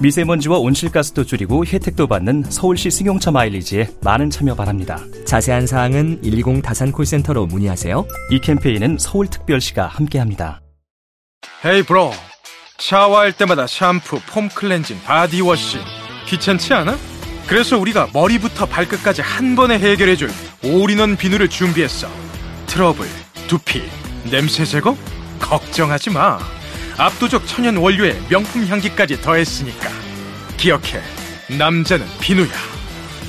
미세먼지와 온실가스도 줄이고 혜택도 받는 서울시 승용차 마일리지에 많은 참여 바랍니다. 자세한 사항은 120 다산 콜센터로 문의하세요. 이 캠페인은 서울특별시가 함께합니다. 헤이 브로 샤워할 때마다 샴푸, 폼 클렌징, 바디워시 귀찮지 않아? 그래서 우리가 머리부터 발끝까지 한 번에 해결해줄 올인원 비누를 준비했어 트러블, 두피, 냄새 제거? 걱정하지 마 압도적 천연 원료에 명품 향기까지 더했으니까. 기억해 남자는 비누야.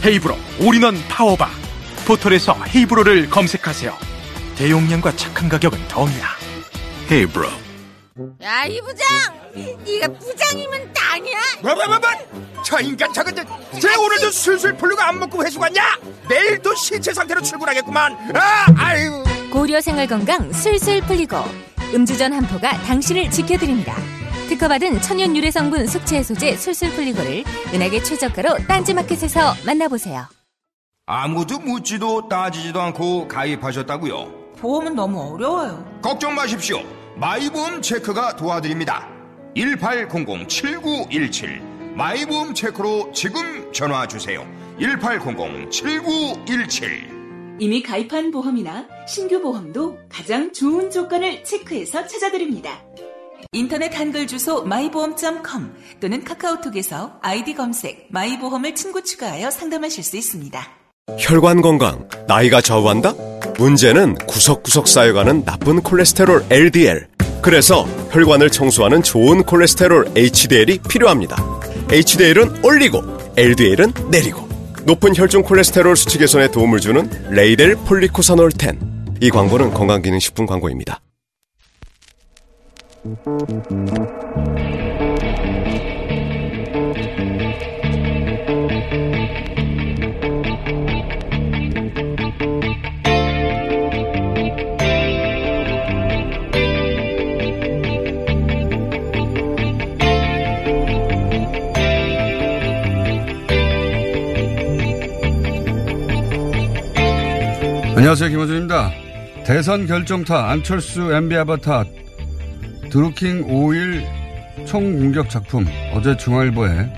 헤이브로 올인원 파워바. 포털에서 헤이브로를 검색하세요. 대용량과 착한 가격은 덤이야. 헤이브로. 야, 이 부장! 네가 부장이면 다야? 뭐뭐뭐뭐? 저 인간 저건 제 오늘도 술술 풀리고 안 먹고 회수 갔냐? 내일도 시체 상태로 출근하겠구만. 아 아유. 고려 생활 건강 술술 풀리고 음주전 한 포가 당신을 지켜드립니다. 특허받은 천연 유래 성분 숙취 해소제 술술 풀리고를 은하계 최저가로 딴지마켓에서 만나보세요. 아무도 묻지도 따지지도 않고 가입하셨다고요? 보험은 너무 어려워요. 걱정 마십시오. 마이보험 체크가 도와드립니다. 1800-7917 마이보험 체크로 지금 전화 주세요. 1800-7917 이미 가입한 보험이나 신규 보험도 가장 좋은 조건을 체크해서 찾아드립니다. 인터넷 한글 주소 마이보험.com 또는 카카오톡에서 아이디 검색 마이보험을 친구 추가하여 상담하실 수 있습니다. 혈관 건강, 나이가 좌우한다? 문제는 구석구석 쌓여가는 나쁜 콜레스테롤 LDL. 그래서 혈관을 청소하는 좋은 콜레스테롤 HDL이 필요합니다. HDL은 올리고, LDL은 내리고. 높은 혈중 콜레스테롤 수치 개선에 도움을 주는 레이델 폴리코사놀 10. 이 광고는 건강기능식품 광고입니다. 안녕하세요. 김호준입니다. 대선 결정타 안철수 MB 아바타 드루킹 5일 총공격 작품 어제 중앙일보에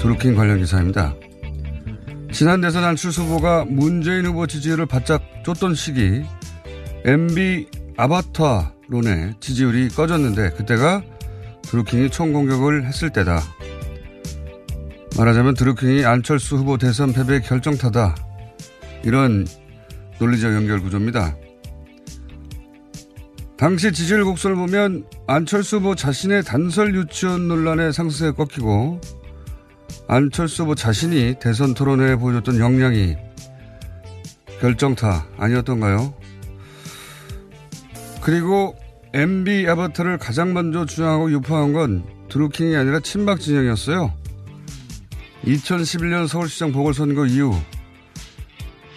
드루킹 관련 기사입니다. 지난 대선 안철수 후보가 문재인 후보 지지율을 바짝 쫓던 시기 MB 아바타론의 지지율이 꺼졌는데 그때가 드루킹이 총공격을 했을 때다. 말하자면 드루킹이 안철수 후보 대선 패배 결정타다. 이런 논리적 연결 구조입니다. 당시 지지율 곡선을 보면 안철수 후보 자신의 단설 유치원 논란에 상승세 꺾이고 안철수 후보 자신이 대선 토론회에 보여줬던 역량이 결정타 아니었던가요? 그리고 MB 아바타를 가장 먼저 주장하고 유포한 건 드루킹이 아니라 친박 진영이었어요. 2011년 서울시장 보궐선거 이후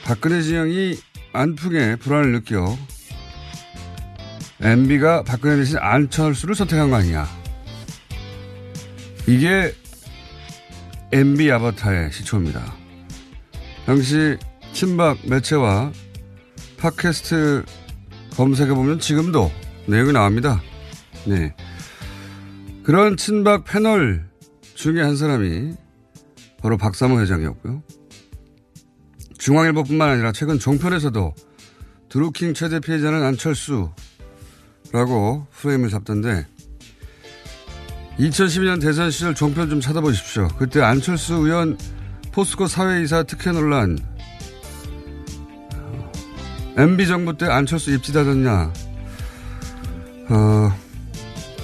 박근혜 진영이 안풍에 불안을 느껴 MB가 박근혜 대신 안철수를 선택한 거 아니냐. 이게 MB 아바타의 시초입니다. 당시 친박 매체와 팟캐스트 검색해보면 지금도 내용이 나옵니다. 네. 그런 친박 패널 중에 한 사람이 바로 박사모 회장이었고요. 중앙일보뿐만 아니라 최근 종편에서도 드루킹 최대 피해자는 안철수 라고 프레임을 잡던데 2012년 대선 시절 종편 좀 찾아보십시오. 그때 안철수 의원 포스코 사회이사 특혜 논란 MB 정부 때 안철수 입지다졌냐 어,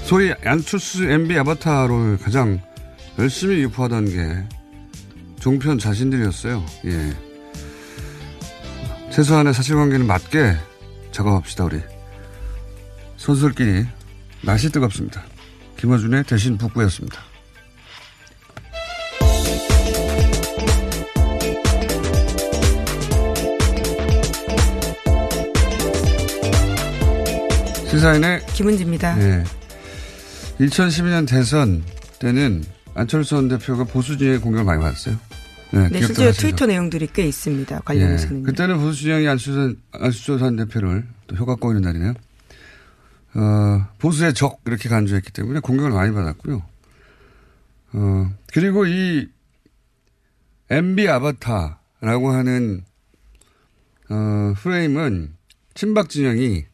소위 안철수 MB 아바타를 가장 열심히 유포하던 게 종편 자신들이었어요. 예. 최소한의 사실관계는 맞게 작업합시다, 우리. 선수들끼리 날씨 뜨겁습니다. 김어준의 대신 북구였습니다. 시사인의 김은지입니다. 예. 네. 2012년 대선 때는 안철수 전 대표가 보수 진영의 공격을 많이 받았어요. 네, 네 실제로 트위터 내용들이 꽤 있습니다. 관련해서는. 네, 예, 그때는 보수 진영이 안철수, 안철수 전 대표를 또 효과 꼬이는 날이네요. 어, 보수의 적 이렇게 간주했기 때문에 공격을 많이 받았고요. 어, 그리고 이 MB 아바타라고 하는 어, 프레임은 친박 진영이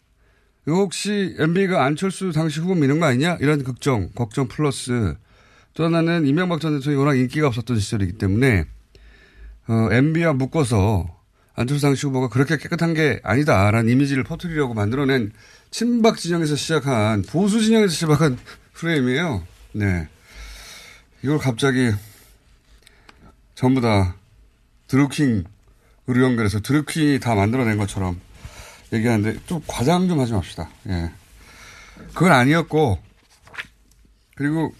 이거 혹시 MB가 안철수 당시 후보 미는 거 아니냐? 이런 걱정, 걱정 플러스 또 하나는 이명박 전 대통령이 워낙 인기가 없었던 시절이기 때문에 어, MB와 묶어서 안철수 당시 후보가 그렇게 깨끗한 게 아니다라는 이미지를 퍼뜨리려고 만들어낸 친박 진영에서 시작한 보수 진영에서 시작한 프레임이에요. 네. 이걸 갑자기 전부 다 드루킹으로 연결해서 드루킹이 다 만들어낸 것처럼 얘기하는데 좀 과장 좀 하지 맙시다. 예. 그건 아니었고 그리고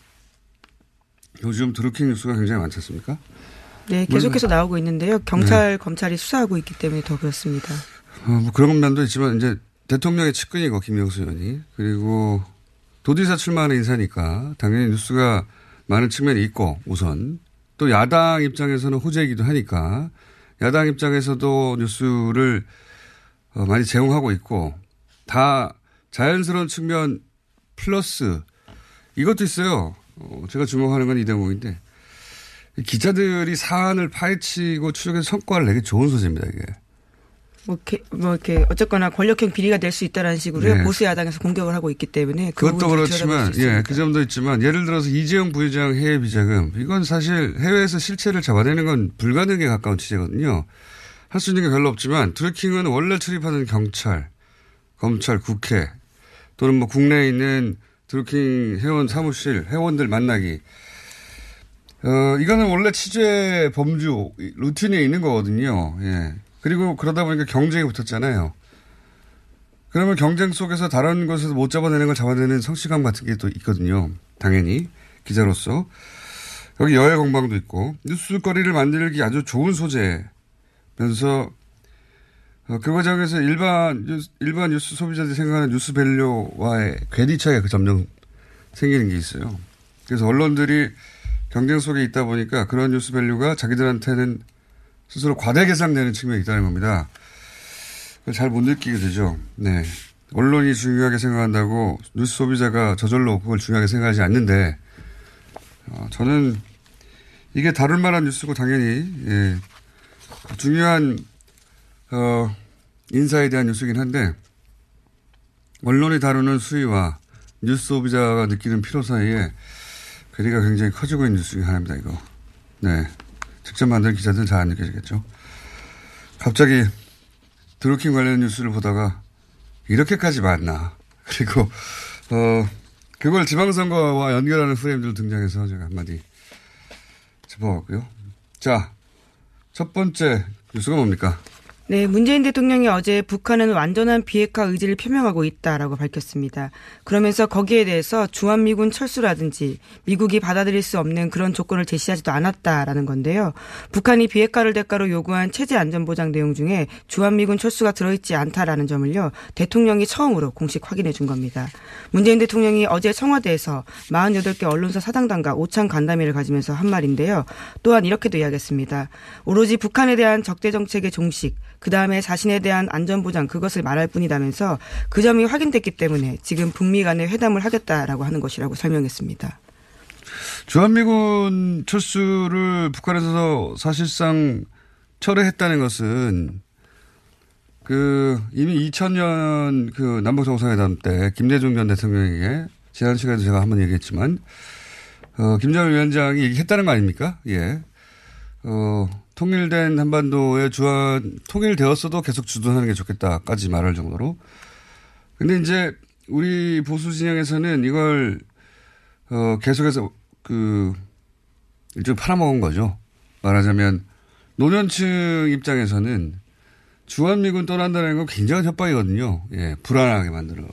요즘 드루킹 뉴스가 굉장히 많지 않습니까? 네, 계속해서 나오고 있는데요. 경찰, 네. 검찰이 수사하고 있기 때문에 더 그렇습니다. 어, 뭐 그런 면도 있지만 이제 대통령의 측근이고 김영수 의원이 그리고 도지사 출마하는 인사니까 당연히 뉴스가 많은 측면이 있고 우선 또 야당 입장에서는 호재이기도 하니까 야당 입장에서도 뉴스를 어, 많이 제공하고 있고 다 자연스러운 측면 플러스 이것도 있어요. 어, 제가 주목하는 건 이 대목인데 기자들이 사안을 파헤치고 추적해서 성과를 내기 좋은 소재입니다 이게. 뭐 이렇게, 뭐 이렇게 어쨌거나 권력형 비리가 될 수 있다라는 식으로 네. 보수 야당에서 공격을 하고 있기 때문에 그 그것도 그렇지만 예, 그 점도 있지만 예를 들어서 이재용 부회장 해외 비자금 이건 사실 해외에서 실체를 잡아내는 건 불가능에 가까운 취재거든요. 할 수 있는 게 별로 없지만 트래킹은 원래 출입하는 경찰, 검찰, 국회 또는 뭐 국내에 있는 드루킹 회원 사무실 회원들 만나기. 어, 이거는 원래 취재 범주 루틴에 있는 거거든요. 예. 그리고 그러다 보니까 경쟁이 붙었잖아요. 그러면 경쟁 속에서 다른 곳에서 못 잡아내는 걸 잡아내는 성취감 같은 게 또 있거든요. 당연히. 기자로서. 여기 여야 공방도 있고, 뉴스거리를 만들기 아주 좋은 소재면서, 어, 그 과정에서 일반, 뉴스, 일반 뉴스 소비자들이 생각하는 뉴스 밸류와의 괴리 차이가 그 점점 생기는 게 있어요. 그래서 언론들이 경쟁 속에 있다 보니까 그런 뉴스 밸류가 자기들한테는 스스로 과대 계산되는 측면이 있다는 겁니다. 잘 못 느끼게 되죠. 네. 언론이 중요하게 생각한다고 뉴스 소비자가 저절로 그걸 중요하게 생각하지 않는데, 어, 저는 이게 다룰 만한 뉴스고 당연히, 예, 중요한, 어, 인사에 대한 뉴스긴 한데, 언론이 다루는 수위와 뉴스 소비자가 느끼는 필요 사이에 괴리가 굉장히 커지고 있는 뉴스 중 하나입니다, 이거. 네. 직접 만든 기자들은 잘안 느껴지겠죠. 갑자기 드루킹 관련 뉴스를 보다가 이렇게까지 많나. 그리고, 어, 그걸 지방선거와 연결하는 프레임들 등장해서 제가 한마디 짚어봤고요. 자, 첫 번째 뉴스가 뭡니까? 네, 문재인 대통령이 어제 북한은 완전한 비핵화 의지를 표명하고 있다라고 밝혔습니다. 그러면서 거기에 대해서 주한미군 철수라든지 미국이 받아들일 수 없는 그런 조건을 제시하지도 않았다라는 건데요. 북한이 비핵화를 대가로 요구한 체제 안전보장 내용 중에 주한미군 철수가 들어있지 않다라는 점을요. 대통령이 처음으로 공식 확인해 준 겁니다. 문재인 대통령이 어제 청와대에서 48개 언론사 사당단과 오찬 간담회를 가지면서 한 말인데요. 또한 이렇게도 이야기했습니다. 오로지 북한에 대한 적대 정책의 종식, 그 다음에 자신에 대한 안전보장 그것을 말할 뿐이다면서 그 점이 확인됐기 때문에 지금 북미 간의 회담을 하겠다라고 하는 것이라고 설명했습니다. 주한미군 철수를 북한에서 사실상 철회했다는 것은 그 이미 2000년 그 남북 정상회담 때 김대중 전 대통령에게 지난 시간에도 제가 한번 얘기했지만 어 김정일 위원장이 얘기했다는 거 아닙니까? 예. 어 통일된 한반도의 주한 통일되었어도 계속 주둔하는 게 좋겠다까지 말할 정도로. 근데 이제 우리 보수 진영에서는 이걸 어 계속해서 그 일종 팔아먹은 거죠. 말하자면 노년층 입장에서는 주한미군 떠난다는 건 굉장한 협박이거든요. 예, 불안하게 만들어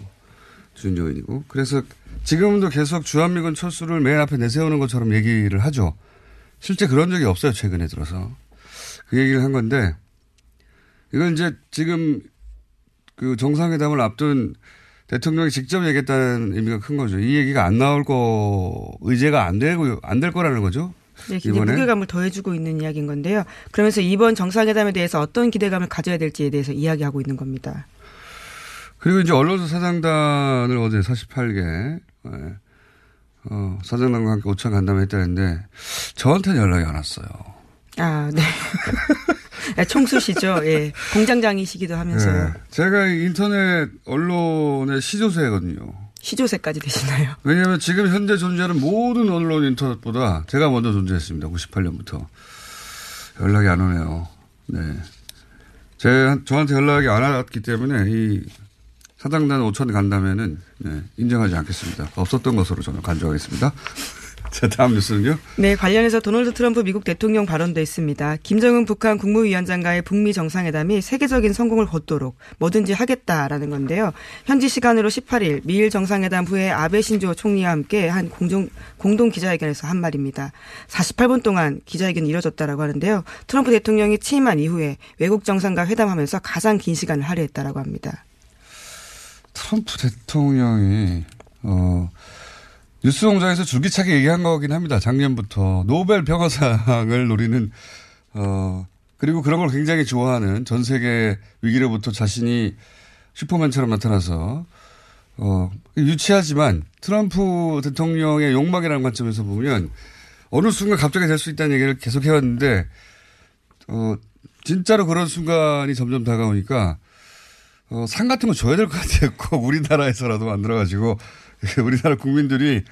준 요인이고. 그래서 지금도 계속 주한미군 철수를 맨 앞에 내세우는 것처럼 얘기를 하죠. 실제 그런 적이 없어요, 최근에 들어서. 그 얘기를 한 건데 이건 이제 지금 그 정상회담을 앞둔 대통령이 직접 얘기했다는 의미가 큰 거죠. 이 얘기가 안 나올 거 의제가 안 되고 안 될 거라는 거죠. 네, 이번에? 무게감을 더해주고 있는 이야기인 건데요. 그러면서 이번 정상회담에 대해서 어떤 기대감을 가져야 될지에 대해서 이야기하고 있는 겁니다. 그리고 이제 언론사 사장단을 어제 48개 예, 어, 사장단과 함께 오찬 간담회 했다는데 저한테는 연락이 안 왔어요. 아, 네. 네, 총수시죠. 예. 공장장이시기도 하면서요. 예. 제가 인터넷 언론의 시조세거든요. 시조세까지 되시나요? 왜냐하면 지금 현재 존재하는 모든 언론 인터넷보다 제가 먼저 존재했습니다. 98년부터. 연락이 안 오네요. 네. 제, 저한테 연락이 안 왔기 때문에 이 사장단 5천 간다면은 네, 인정하지 않겠습니다. 없었던 것으로 저는 간주하겠습니다. 자, 다음 뉴스는요. 네, 관련해서 도널드 트럼프 미국 대통령 발언도 있습니다. 김정은 북한 국무위원장과의 북미 정상회담이 세계적인 성공을 거도록 뭐든지 하겠다라는 건데요. 현지 시간으로 18일 미일 정상회담 후에 아베 신조 총리와 함께 한 공정, 공동 기자회견에서 한 말입니다. 48분 동안 기자회견이 이뤄졌다라고 하는데요. 트럼프 대통령이 취임한 이후에 외국 정상과 회담하면서 가장 긴 시간을 할애했다라고 합니다. 트럼프 대통령이 어 뉴스 공장에서 줄기차게 얘기한 거긴 합니다. 작년부터 노벨 평화상을 노리는 어 그리고 그런 걸 굉장히 좋아하는 전 세계 위기로부터 자신이 슈퍼맨처럼 나타나서 어 유치하지만 트럼프 대통령의 욕망이라는 관점에서 보면 어느 순간 갑자기 될 수 있다는 얘기를 계속 해왔는데 어 진짜로 그런 순간이 점점 다가오니까 어, 상 같은 거 줘야 될 것 같아요. 꼭 우리나라에서라도 만들어가지고, 우리나라 국민들이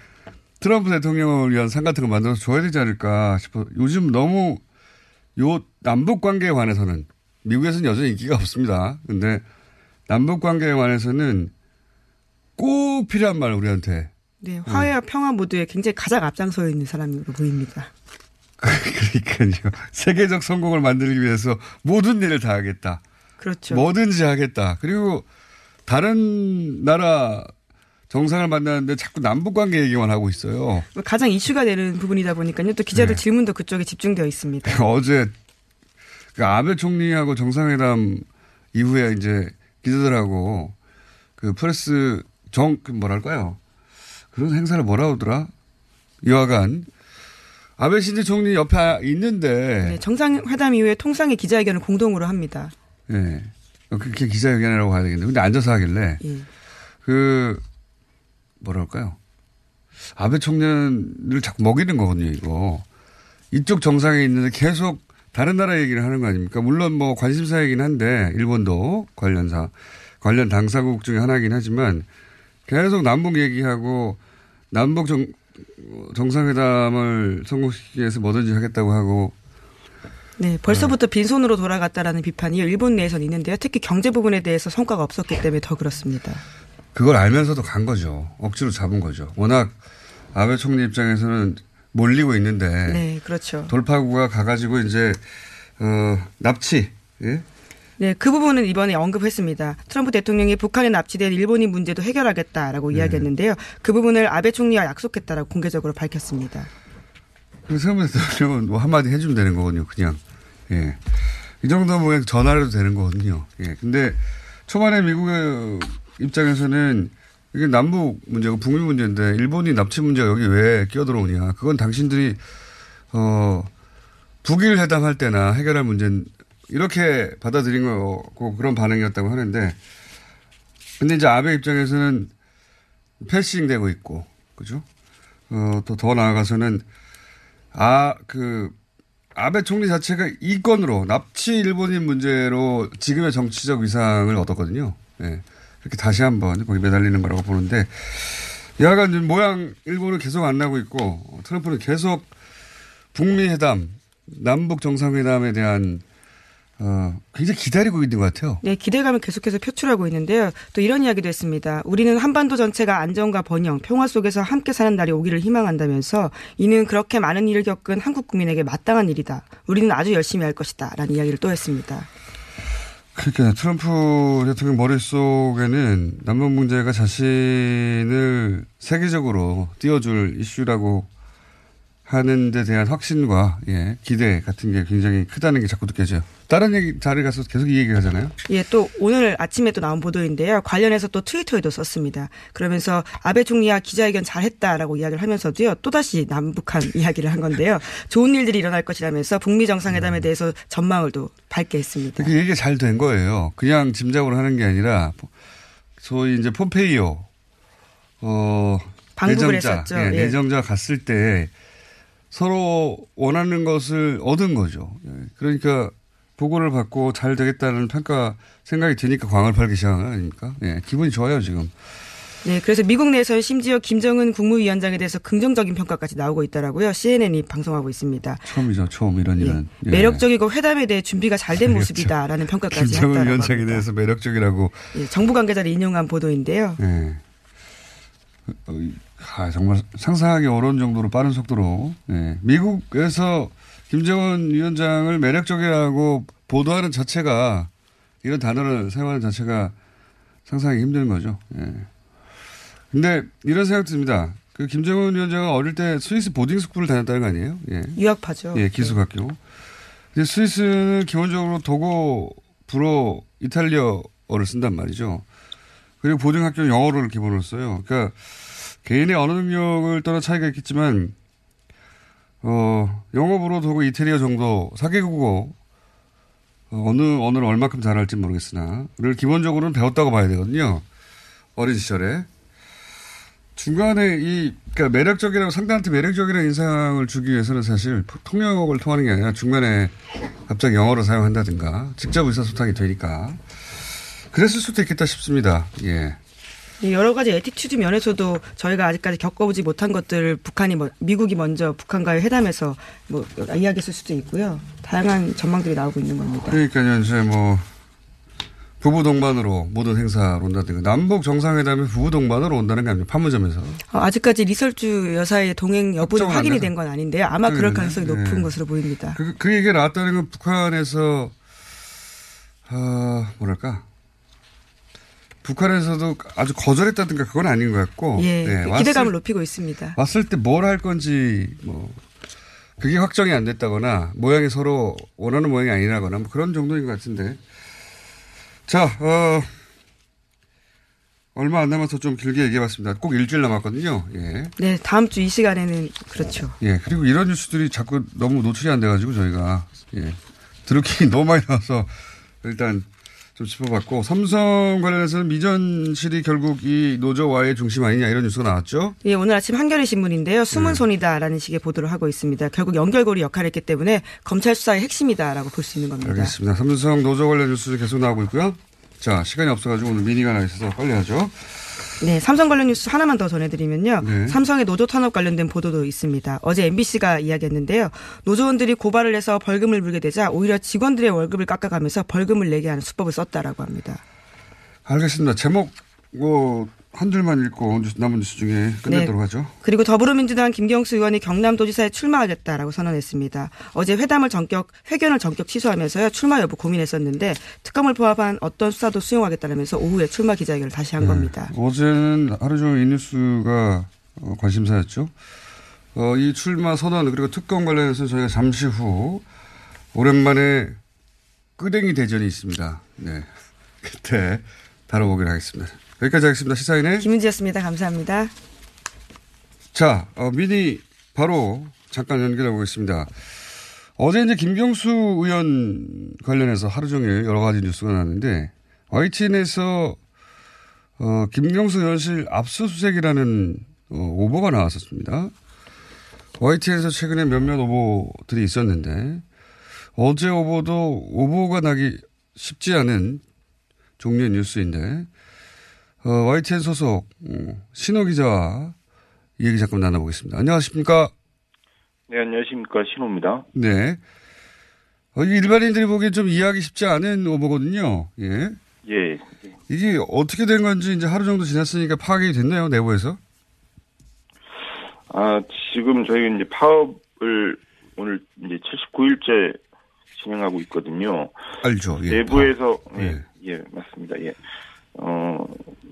트럼프 대통령을 위한 상 같은 거 만들어서 줘야 되지 않을까 싶어. 요즘 너무 요 남북 관계에 관해서는 미국에서는 여전히 인기가 없습니다. 근데 남북 관계에 관해서는 꼭 필요한 말 우리한테. 네, 화해와 평화 모두에 굉장히 가장 앞장서 있는 사람으로 보입니다. 그러니까요. 세계적 성공을 만들기 위해서 모든 일을 다 하겠다. 그렇죠. 뭐든지 하겠다. 그리고 다른 나라 정상을 만나는데 자꾸 남북 관계 얘기만 하고 있어요. 가장 이슈가 되는 부분이다 보니까요. 또 기자들 네. 질문도 그쪽에 집중되어 있습니다. 어제 그 아베 총리하고 정상회담 이후에 이제 기자들하고 그 프레스 정, 그 뭐랄까요. 그런 행사를 뭐라 하더라? 여하간 아베 신지 총리 옆에 있는데 네, 정상회담 이후에 통상의 기자회견을 공동으로 합니다. 예. 그렇게 기자회견이라고 봐야 되겠는데. 근데 앉아서 하길래. 예. 그, 뭐랄까요. 아베 총리를 자꾸 먹이는 거거든요, 이거. 이쪽 정상에 있는데 계속 다른 나라 얘기를 하는 거 아닙니까? 물론 뭐 관심사이긴 한데, 일본도 관련사, 관련 당사국 중에 하나이긴 하지만 계속 남북 얘기하고 남북 정, 정상회담을 성공시키기 위해서 뭐든지 하겠다고 하고 네, 벌써부터 빈손으로 돌아갔다라는 비판이 일본 내에선 있는데요. 특히 경제 부분에 대해서 성과가 없었기 때문에 더 그렇습니다. 그걸 알면서도 간 거죠. 억지로 잡은 거죠. 워낙 아베 총리 입장에서는 몰리고 있는데 네, 그렇죠. 돌파구가 가가지고 이제 어, 납치. 예? 네, 그 부분은 이번에 언급했습니다. 트럼프 대통령이 북한에 납치된 일본인 문제도 해결하겠다라고 네. 이야기했는데요. 그 부분을 아베 총리와 약속했다라고 공개적으로 밝혔습니다. 그 세무 대통령은 뭐 한마디 해주면 되는 거거든요. 그냥. 예. 이 정도면 해도 되는 거거든요. 예. 근데 초반에 미국의 입장에서는 이게 남북 문제고 북미 문제인데 일본이 납치 문제가 여기 왜 끼어들어오냐. 그건 당신들이 어 북일 회담할 때나 해결할 문제는 이렇게 받아들인 거고 그런 반응이었다고 하는데 근데 이제 아베 입장에서는 패싱 되고 있고 그죠? 어, 또 더 나아가서는 아, 그, 아베 총리 자체가 이 건으로 납치 일본인 문제로 지금의 정치적 위상을 얻었거든요. 예. 이렇게 다시 한번 거기 매달리는 거라고 보는데 여하간 모양 일본은 계속 안 나고 있고 트럼프는 계속 북미 회담, 남북 정상회담에 대한 어, 굉장히 기다리고 있는 것 같아요. 네, 기대감을 계속해서 표출하고 있는데요. 또 이런 이야기도 했습니다. 우리는 한반도 전체가 안정과 번영, 평화 속에서 함께 사는 날이 오기를 희망한다면서 이는 그렇게 많은 일을 겪은 한국 국민에게 마땅한 일이다. 우리는 아주 열심히 할 것이다. 라는 이야기를 또 했습니다. 그러니까 트럼프 대통령 머릿속에는 남북 문제가 자신을 세계적으로 띄워줄 이슈라고 하는 데 대한 확신과 예, 기대 같은 게 굉장히 크다는 게 자꾸 느껴져요. 다른 얘기 자리에 가서 계속 이 얘기를 하잖아요. 예, 또 오늘 아침에 또 나온 보도인데요. 관련해서 또 트위터에도 썼습니다. 그러면서 아베 총리와 기자회견 잘했다라고 이야기를 하면서도요. 또다시 남북한 이야기를 한 건데요. 좋은 일들이 일어날 것이라면서 북미 정상회담에 대해서 전망을 또 밝게 했습니다. 그 얘기가 잘된 거예요. 그냥 짐작으로 하는 게 아니라 소위 이제 폼페이오 어 방북을 내정자, 했었죠. 예, 예. 내정자 갔을 때 서로 원하는 것을 얻은 거죠. 예, 그러니까 보고를 받고 잘 되겠다는 평가 생각이 드니까 광을 팔기 시작한 거 아닙니까? 예, 기분이 좋아요 지금. 네, 그래서 미국 내에서는 심지어 김정은 국무위원장에 대해서 긍정적인 평가까지 나오고 있더라고요. CNN이 방송하고 있습니다. 처음이죠, 처음 이런 일은. 예. 매력적이고 회담에 대해 준비가 잘 된 모습이다라는 평가까지 김정은 위원장에 합니다. 대해서 매력적이라고. 예, 정부 관계자를 인용한 보도인데요. 예. 어, 아, 정말 상상하기 어려운 정도로 빠른 속도로 예. 미국에서 김정은 위원장을 매력적이라고 보도하는 자체가 이런 단어를 사용하는 자체가 상상하기 힘든 거죠. 예. 근데 이런 생각 듭니다. 그 김정은 위원장은 어릴 때 스위스 보딩 스쿨을 다녔다는 거 아니에요? 예. 유학파죠. 예, 기숙학교. 근데 스위스는 기본적으로 독어, 불어, 이탈리아어를 쓴단 말이죠. 그리고 보딩 학교는 영어를 기본으로 써요. 그러니까 개인의 언어 능력을 떠나 차이가 있겠지만 어, 영어, 불어, 독어, 이태리어 정도 사개국어 어, 어느 언어를 얼마큼 잘할지 모르겠으나를 기본적으로는 배웠다고 봐야 되거든요. 어린 시절에. 중간에 이, 그러니까 매력적이라고 상대한테 매력적이라는 인상을 주기 위해서는 사실 통역을 통하는 게 아니라 중간에 갑자기 영어를 사용한다든가 직접 의사소통이 되니까 그랬을 수도 있겠다 싶습니다. 예. 이 여러 가지 attitude 면에서도 저희가 아직까지 겪어보지 못한 것들을 북한이 뭐 미국이 먼저 북한과의 회담에서 뭐 이야기했을 수도 있고요. 다양한 전망들이 나오고 있는 겁니다. 그러니까요, 이제 뭐, 부부 동반으로 모든 행사로 온다든가, 남북 정상회담에 부부 동반으로 온다는 게 아니죠. 판문점에서. 어, 아직까지 리설주 여사의 동행 여부는 확인이. 된 건 아닌데요. 아마 그럴. 가능성이 높은 네. 것으로 보입니다. 그, 그 얘기가 나왔다는 건 북한에서, 어, 뭐랄까. 북한에서도 아주 거절했다든가 그건 아닌 것 같고. 예, 네, 그 기대감을 왔을, 높이고 있습니다. 왔을 때 뭘 할 건지, 뭐, 그게 확정이 안 됐다거나, 모양이 서로 원하는 모양이 아니라거나, 뭐 그런 정도인 것 같은데. 자, 어, 얼마 안 남아서 좀 길게 얘기해봤습니다. 꼭 일주일 남았거든요. 예. 네, 다음 주 이 시간에는 그렇죠. 예. 그리고 이런 뉴스들이 자꾸 너무 노출이 안 돼가지고 저희가, 예. 드루킹이 너무 많이 나와서 일단 좀 짚어봤고, 삼성 관련해서는 미전실이 결국 이 노조와의 중심 아니냐 이런 뉴스가 나왔죠? 예, 오늘 아침 한겨레 신문인데요. 숨은 네. 손이다라는 식의 보도를 하고 있습니다. 결국 연결고리 역할을 했기 때문에 검찰 수사의 핵심이다라고 볼 수 있는 겁니다. 알겠습니다. 삼성 노조 관련 뉴스 계속 나오고 있고요. 자, 시간이 없어가지고 오늘 미니가 하나 있어서 빨리 하죠. 네, 삼성 관련 뉴스 하나만 더 전해드리면요. 네. 삼성의 노조 탄압 관련된 보도도 있습니다. 어제 MBC가 이야기했는데요. 노조원들이 고발을 해서 벌금을 물게 되자 오히려 직원들의 월급을 깎아가면서 벌금을 내게 하는 수법을 썼다라고 합니다. 알겠습니다. 제목, 뭐, 한 줄만 읽고 남은 뉴스 중에 끝내도록 네. 하죠. 그리고 더불어민주당 김경수 의원이 경남도지사에 출마하겠다라고 선언했습니다. 어제 회담을 전격 회견을 전격 취소하면서요 출마 여부 고민했었는데 특검을 포함한 어떤 수사도 수용하겠다면서 오후에 출마 기자회견을 다시 한 겁니다. 어제는 하루 종일 이 뉴스가 어, 관심사였죠. 어, 이 출마 선언 그리고 특검 관련해서 저희가 잠시 후 오랜만에 끄댕이 대전이 있습니다. 네. 그때 다뤄보기로 하겠습니다. 여기까지 하겠습니다. 시사인의 김은지였습니다. 감사합니다. 자, 어, 미니 바로 잠깐 연결해 보겠습니다. 어제 이제 김경수 의원 관련해서 하루 종일 여러 가지 뉴스가 나왔는데 YTN에서 어, 김경수 의원실 압수수색이라는 어, 오보가 나왔었습니다. YTN에서 최근에 몇몇 오보들이 있었는데 어제 오보도 오보가 나기 쉽지 않은 종류의 뉴스인데 어, YTN 소속 어, 신호 기자와 이 얘기 잠깐 나눠보겠습니다. 안녕하십니까? 네, 안녕하십니까. 신호입니다. 네. 어, 일반인들이 보기엔 좀 이해하기 쉽지 않은 오보거든요. 예. 예. 이게 어떻게 된 건지 이제 하루 정도 지났으니까 파악이 됐나요, 내부에서? 아, 지금 저희가 이제 파업을 오늘 이제 79일째 진행하고 있거든요. 알죠. 예. 내부에서, 파업. 예, 예, 맞습니다. 예. 어,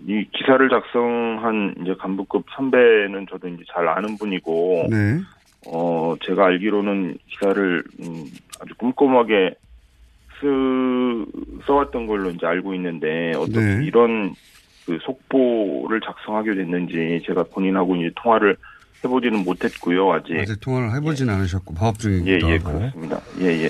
이 기사를 작성한 이제 간부급 선배는 저도 이제 잘 아는 분이고, 네. 어, 제가 알기로는 기사를, 음, 아주 꼼꼼하게 쓰, 써왔던 걸로 이제 알고 있는데, 어떻게 네. 이런 그 속보를 작성하게 됐는지 제가 본인하고 이제 통화를 해보지는 못했고요, 아직. 아직 통화를 해보진 않으셨고 파업 예, 중이기도 예, 하고. 그렇습니다. 예, 예.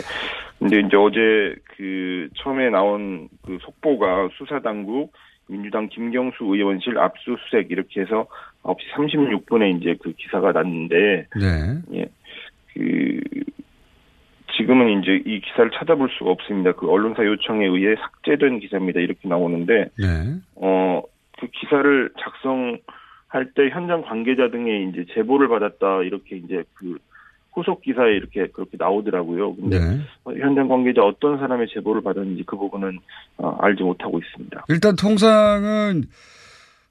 근데 이제 어제 그 처음에 나온 그 속보가 수사당국 민주당 김경수 의원실 압수수색 이렇게 해서 9시 36분에 이제 그 기사가 났는데 네. 예. 그 지금은 이제 이 기사를 찾아볼 수가 없습니다. 그 언론사 요청에 의해 삭제된 기사입니다. 이렇게 나오는데 네. 어, 그 기사를 작성할 때 현장 관계자 등의 이제 제보를 받았다 이렇게 이제 그 후속 기사에 이렇게 그렇게 나오더라고요. 근데 네. 어, 현장 관계자 어떤 사람의 제보를 받았는지 그 부분은 어, 알지 못하고 있습니다. 일단 통상은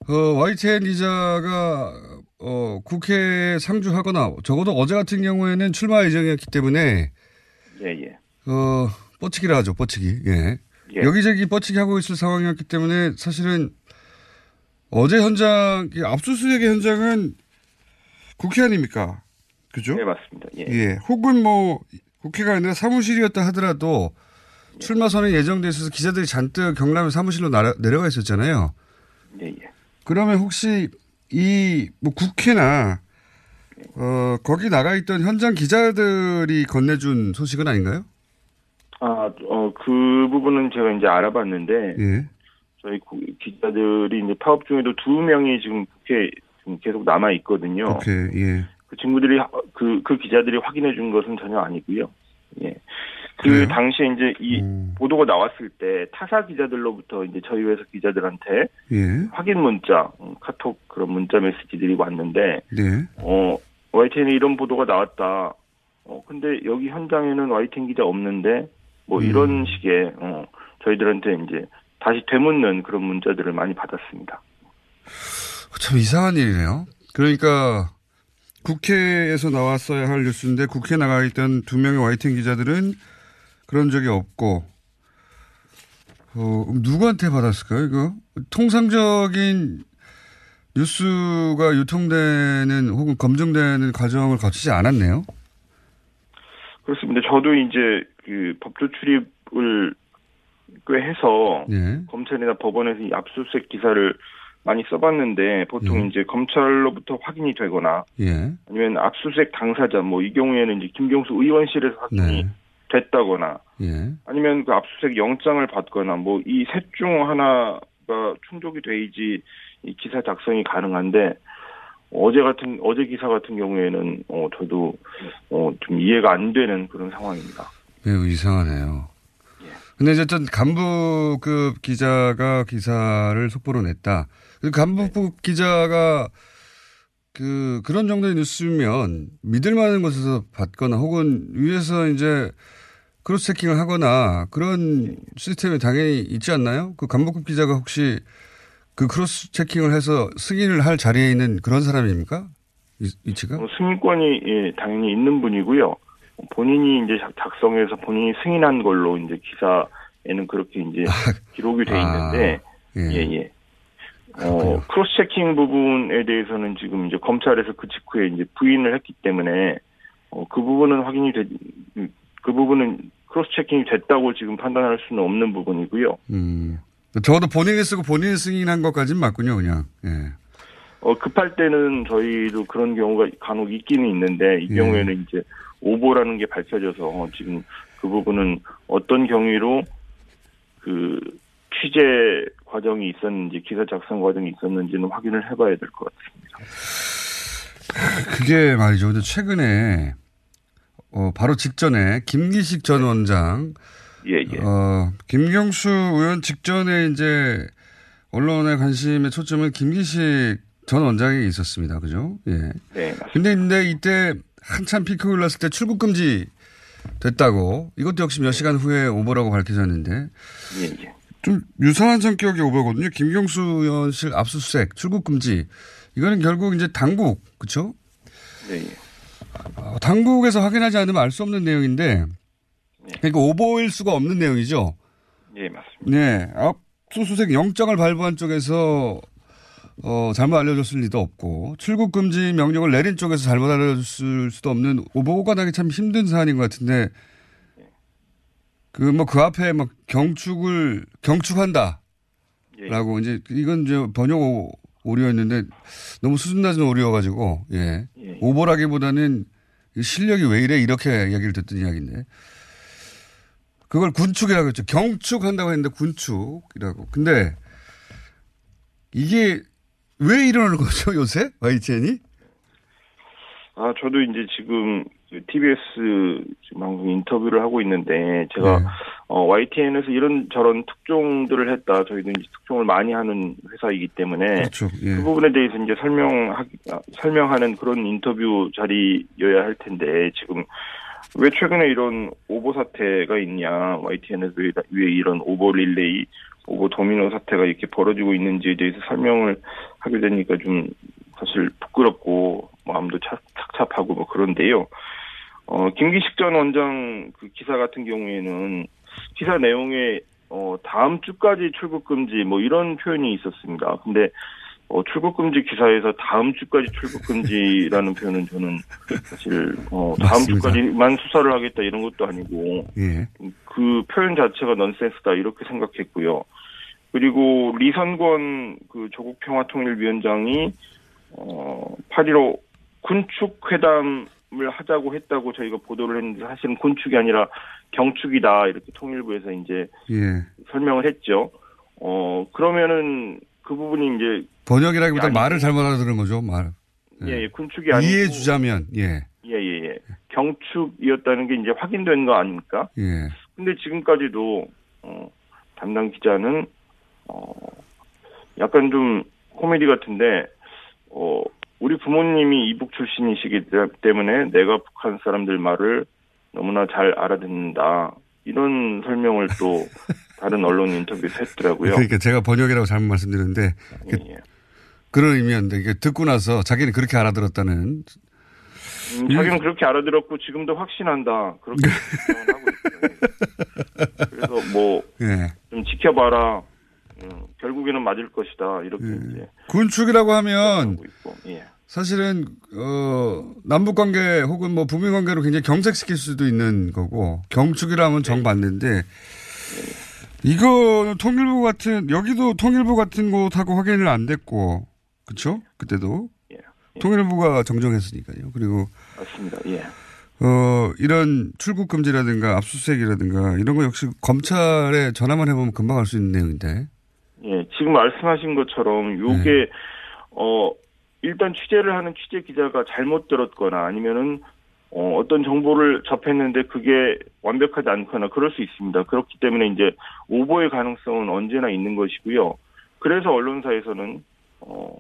어, YTN 기자가 어, 국회에 상주하거나 적어도 어제 같은 경우에는 출마 예정이었기 때문에 예, 예. 어, 뻗치기라 하죠. 뻗치기. 예. 예. 여기저기 뻗치기 하고 있을 상황이었기 때문에 사실은 어제 현장 이 압수수색의 현장은 국회 아닙니까? 그죠? 네, 맞습니다. 예. 예. 혹은 뭐 국회가 아니라 사무실이었다 하더라도 출마 선언이 예정돼 있어서 기자들이 잔뜩 경남 사무실로 나라, 내려가 있었잖아요. 예, 예. 그러면 혹시 이 뭐 국회나 어 거기 나가 있던 현장 기자들이 건네준 소식은 아닌가요? 아, 어, 그 부분은 제가 이제 알아봤는데 예. 저희 구- 기자들이 이제 파업 중에도 두 명이 지금 국회에 지금 계속 남아 있거든요. 국회 예. 그 친구들이 그그 기자들이 확인해 준 것은 전혀 아니고요. 예. 그 그래요? 당시에 이제 이 음. 보도가 나왔을 때 타사 기자들로부터 이제 저희 회사 기자들한테 예. 확인 문자, 음, 카톡 그런 문자 메시지들이 왔는데 네. 어 YTN에 이런 보도가 나왔다. 어 근데 여기 현장에는 YTN 기자 없는데 뭐 음. 이런 식의 어 저희들한테 이제 다시 되묻는 그런 문자들을 많이 받았습니다. 참 이상한 일이네요. 그러니까 국회에서 나왔어야 할 뉴스인데 국회에 나가 있던 두 명의 YTN 기자들은 그런 적이 없고 어, 누구한테 받았을까요? 이거 통상적인 뉴스가 유통되는 혹은 검증되는 과정을 거치지 않았네요. 그렇습니다. 저도 이제 그 법조 출입을 꽤 해서 예. 검찰이나 법원에서 이 압수수색 기사를 많이 써봤는데 보통 예. 이제 검찰로부터 확인이 되거나 예. 아니면 압수수색 당사자 뭐 이 경우에는 이제 김경수 의원실에서 확인이 네. 됐다거나 예. 아니면 그 압수수색 영장을 받거나 뭐 이 셋 중 하나가 충족이 돼야지 이 기사 작성이 가능한데 어제 같은 어제 기사 같은 경우에는 어 저도 어좀 이해가 안 되는 그런 상황입니다. 매우 이상하네요. 근데 이제 어떤 간부급 기자가 기사를 속보로 냈다. 그 간부급 기자가 그 그런 정도의 뉴스면 믿을 만한 곳에서 받거나 혹은 위에서 이제 cross checking을 하거나 그런 시스템이 당연히 있지 않나요? 그 간부급 기자가 혹시 그 cross checking을 해서 승인을 할 자리에 있는 그런 사람입니까? 위- 위치가? 어, 승인권이 예, 당연히 있는 분이고요. 본인이 이제 작- 작성해서 본인이 승인한 걸로 이제 기사에는 그렇게 이제 기록이 돼 있는데 예. 예, 예. 어, cross checking 부분에 대해서는 지금 이제 검찰에서 그 직후에 이제 부인을 했기 때문에 어, 그 부분은 확인이 되, 그 부분은 cross checking이 됐다고 지금 판단할 수는 없는 부분이고요. 음. 적어도 본인이 쓰고 본인이 승인한 것까지는 맞군요, 그냥. 예. 어, 급할 때는 저희도 그런 경우가 간혹 있기는 있는데, 이 예. 경우에는 이제 오보라는 게 밝혀져서 어, 지금 그 부분은 어떤 경위로 그 취재 과정이 있었는지, 기사 작성 과정이 있었는지는 확인을 해봐야 될 것 같습니다. 그게 말이죠. 근데 최근에 어, 바로 직전에 김기식 전 원장, 예, 예. 어, 김경수 의원 직전에 이제 언론의 관심의 초점은 김기식 전 원장에 있었습니다. 그죠? 예. 네, 맞습니다. 근데, 근데 이때 한참 피크 올랐을 때 출국 금지 됐다고 이것도 역시 몇 시간 후에 오보라고 밝혀졌는데 예, 예. 좀 유사한 성격의 오보거든요. 김경수 의원실 압수수색, 출국 금지. 이거는 결국 이제 당국, 그쵸? 네, 예. 어, 당국에서 확인하지 않으면 알 수 없는 내용인데, 네. 그러니까 오보일 수가 없는 내용이죠. 예, 맞습니다. 네. 압수수색 영장을 발부한 쪽에서 어, 잘못 알려줬을 리도 없고 출국 금지 명령을 내린 쪽에서 잘못 알려줬을 수도 없는 오보가 나기 참 힘든 사안인 것 같은데 그 뭐 그 앞에 막 경축을 경축한다. 라고 이제 이건 이제 번역 오- 오류였는데 너무 수준 낮은 오류여가지고 예. 오보라기보다는 이 실력이 왜 이래 이렇게 이야기를 듣던 이야기인데 그걸 군축이라고 했죠. 경축한다고 했는데 군축이라고. 근데 이게 왜 이러는 거죠 요새 YTN이? 아, 저도 이제 지금 그 TBS 지금 방송 인터뷰를 하고 있는데 제가 네. 어, YTN에서 이런 저런 특종들을 했다. 저희도 이제 특종을 많이 하는 회사이기 때문에 그렇죠. 예. 그 부분에 대해서 이제 설명하 설명하는 그런 인터뷰 자리여야 할 텐데 지금 왜 최근에 이런 오보 사태가 있냐 YTN에서 왜, 왜 이런 오보 릴레이 오보 도미노 사태가 이렇게 벌어지고 있는지에 대해서 설명을 하게 되니까 좀 사실 부끄럽고 마음도 착, 착잡하고 뭐 그런데요. 어, 김기식 전 원장 그 기사 같은 경우에는 기사 내용에 어, 다음 주까지 출국 금지 뭐 이런 표현이 있었습니다. 근데 어, 출국 금지 기사에서 다음 주까지 출국 금지라는 표현은 저는 사실 어, 다음 맞습니다. 주까지만 수사를 하겠다 이런 것도 아니고 예. 그 표현 자체가 넌센스다 이렇게 생각했고요. 그리고 리선권 그 조국 평화통일위원장이 어 8.15 군축 회담을 하자고 했다고 저희가 보도를 했는데 사실은 군축이 아니라 경축이다 이렇게 통일부에서 이제 예. 설명을 했죠. 어 그러면은 그 부분이 이제 번역이라기보다 말을 잘못 알아들은 거죠 말. 예, 예, 군축이 아니고 이해해 주자면 예. 예 예 예 경축이었다는 게 이제 확인된 거 아닙니까? 예. 근데 지금까지도 어, 담당 기자는 어, 약간 좀 코미디 같은데 어, 우리 부모님이 이북 출신이시기 때문에 내가 북한 사람들 말을 너무나 잘 알아듣는다 이런 설명을 또 다른 언론 인터뷰에서 했더라고요. 그러니까 제가 번역이라고 잘못 말씀드렸는데 그, 그런 의미였는데 이게 듣고 나서 자기는 그렇게 알아들었다는 음, 자기는 그렇게 알아들었고 지금도 확신한다 그렇게 주장을 하고 있어요. 그래서 뭐 좀 예. 지켜봐라. 음, 결국에는 맞을 것이다. 이렇게 이제 군축이라고 하면 예. 사실은 어 남북 관계 혹은 뭐 북미 관계로 굉장히 경색시킬 수도 있는 거고 경축이라면 정반대인데 이거 통일부 같은 여기도 통일부 같은 곳하고 확인을 안 됐고 그렇죠? 그때도 통일부가 정정했으니까요. 그리고 맞습니다. 예. 어 이런 출국 금지라든가 압수수색이라든가 이런 거 역시 검찰에 전화만 해보면 금방 알 수 있는 내용인데. 예, 지금 말씀하신 것처럼 요게 네. 어 일단 취재를 하는 취재 기자가 잘못 들었거나 아니면은 어, 어떤 정보를 접했는데 그게 완벽하지 않거나 그럴 수 있습니다. 그렇기 때문에 이제 오보의 가능성은 언제나 있는 것이고요. 그래서 언론사에서는 어,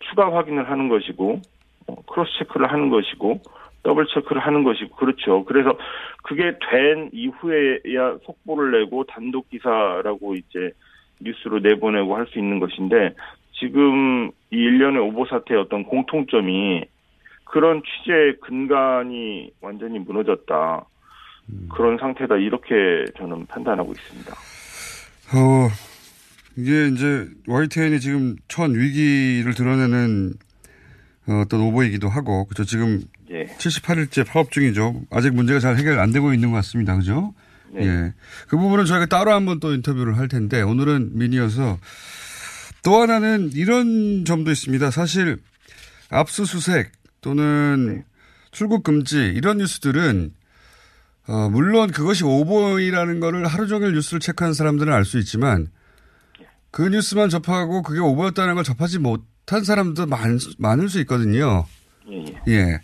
추가 확인을 하는 것이고 어, cross check를 하는 것이고 double check를 하는 것이고 그렇죠. 그래서 그게 된 이후에야 속보를 내고 단독 기사라고 이제 뉴스로 내보내고 할 수 있는 것인데 지금 이 일련의 오보 사태의 어떤 공통점이 그런 취재 근간이 완전히 무너졌다. 그런 상태다. 이렇게 저는 판단하고 있습니다. 어, 이게 이제 YTN이 지금 첫 위기를 드러내는 어, 어떤 오보이기도 하고, 그죠. 지금 예. 78일째 파업 중이죠. 아직 문제가 잘 해결 안 되고 있는 것 같습니다. 그죠? 네. 예. 그 부분은 저희가 따로 한번 또 인터뷰를 할 텐데, 오늘은 미니어서 또 하나는 이런 점도 있습니다. 사실 압수수색 또는 출국 금지 이런 뉴스들은 어, 물론 그것이 오보이라는 거를 하루 종일 뉴스를 체크한 사람들은 알 수 있지만 그 뉴스만 접하고 그게 오보였다는 걸 접하지 못한 사람도 많, 많을 수 있거든요. 예, 예. 예.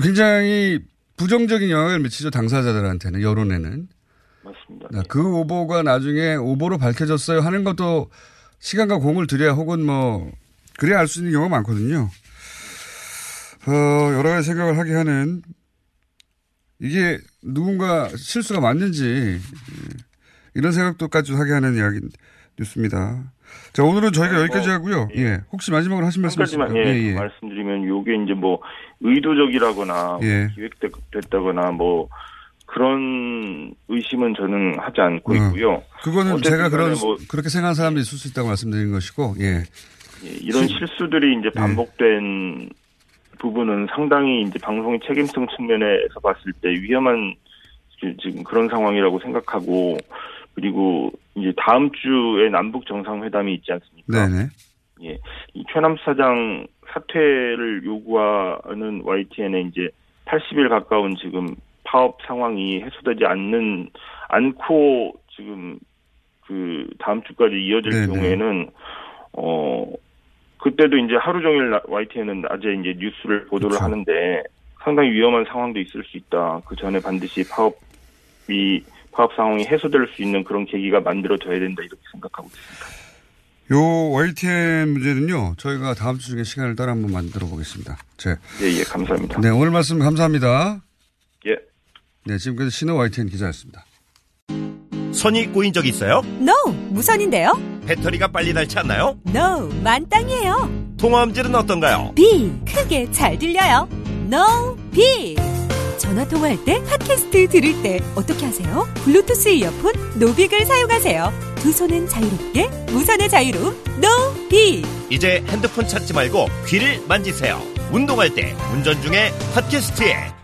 굉장히 부정적인 영향을 미치죠, 당사자들한테는, 여론에는. 맞습니다. 그 오보가 나중에 오보로 밝혀졌어요 하는 것도 시간과 공을 들여야 혹은 뭐, 그래야 알 수 있는 경우가 많거든요. 어, 여러 가지 생각을 하게 하는, 이게 누군가 실수가 맞는지, 예, 이런 생각도까지 하게 하는 이야기, 뉴스입니다. 자, 오늘은 저희가 여기까지 하고요. 예. 혹시 마지막으로 하신 한 말씀 가지만 있습니까? 예, 말씀드리면 요게 이제 뭐 의도적이라거나 예. 뭐 기획됐다거나 뭐 그런 의심은 저는 하지 않고 어. 있고요. 그거는 제가 그런 뭐 그렇게 생각하는 사람도 있을 수 있다고 말씀드린 것이고, 예. 예, 이런 실수들이 이제 반복된 부분은 상당히 이제 방송의 책임성 측면에서 봤을 때 위험한 지- 지금 그런 상황이라고 생각하고 그리고 이제 다음 주에 남북 정상회담이 있지 않습니까? 네네. 예, 이 최남 사장 사퇴를 요구하는 YTN의 이제 80일 가까운 지금 파업 상황이 해소되지 않는 않고 지금 그 다음 주까지 이어질 네네. 경우에는 어 그때도 이제 하루 종일 나- YTN은 낮에 이제 뉴스를 보도를 그렇죠. 하는데 상당히 위험한 상황도 있을 수 있다. 그 전에 반드시 파업이 파업 상황이 해소될 수 있는 그런 계기가 만들어져야 된다 이렇게 생각하고 있습니다. 요 YTN 문제는요, 저희가 다음 주 중에 시간을 따라 한번 만들어 보겠습니다. 제. 예, 예, 감사합니다. 네, 오늘 말씀 감사합니다. 예. 네, 지금까지 신호 YTN 기자였습니다. 손이 꼬인 적 있어요? No, 무선인데요. 배터리가 빨리 닳지 않나요? No, 만땅이에요. 통화음질은 어떤가요? B, 크게 잘 들려요. No, B. 전화 통화할 때, 팟캐스트 들을 때 어떻게 하세요? 블루투스 이어폰 노빅을 사용하세요. 두 손은 자유롭게, 무선의 자유로움 No, B. 이제 핸드폰 찾지 말고 귀를 만지세요. 운동할 때, 운전 중에 팟캐스트에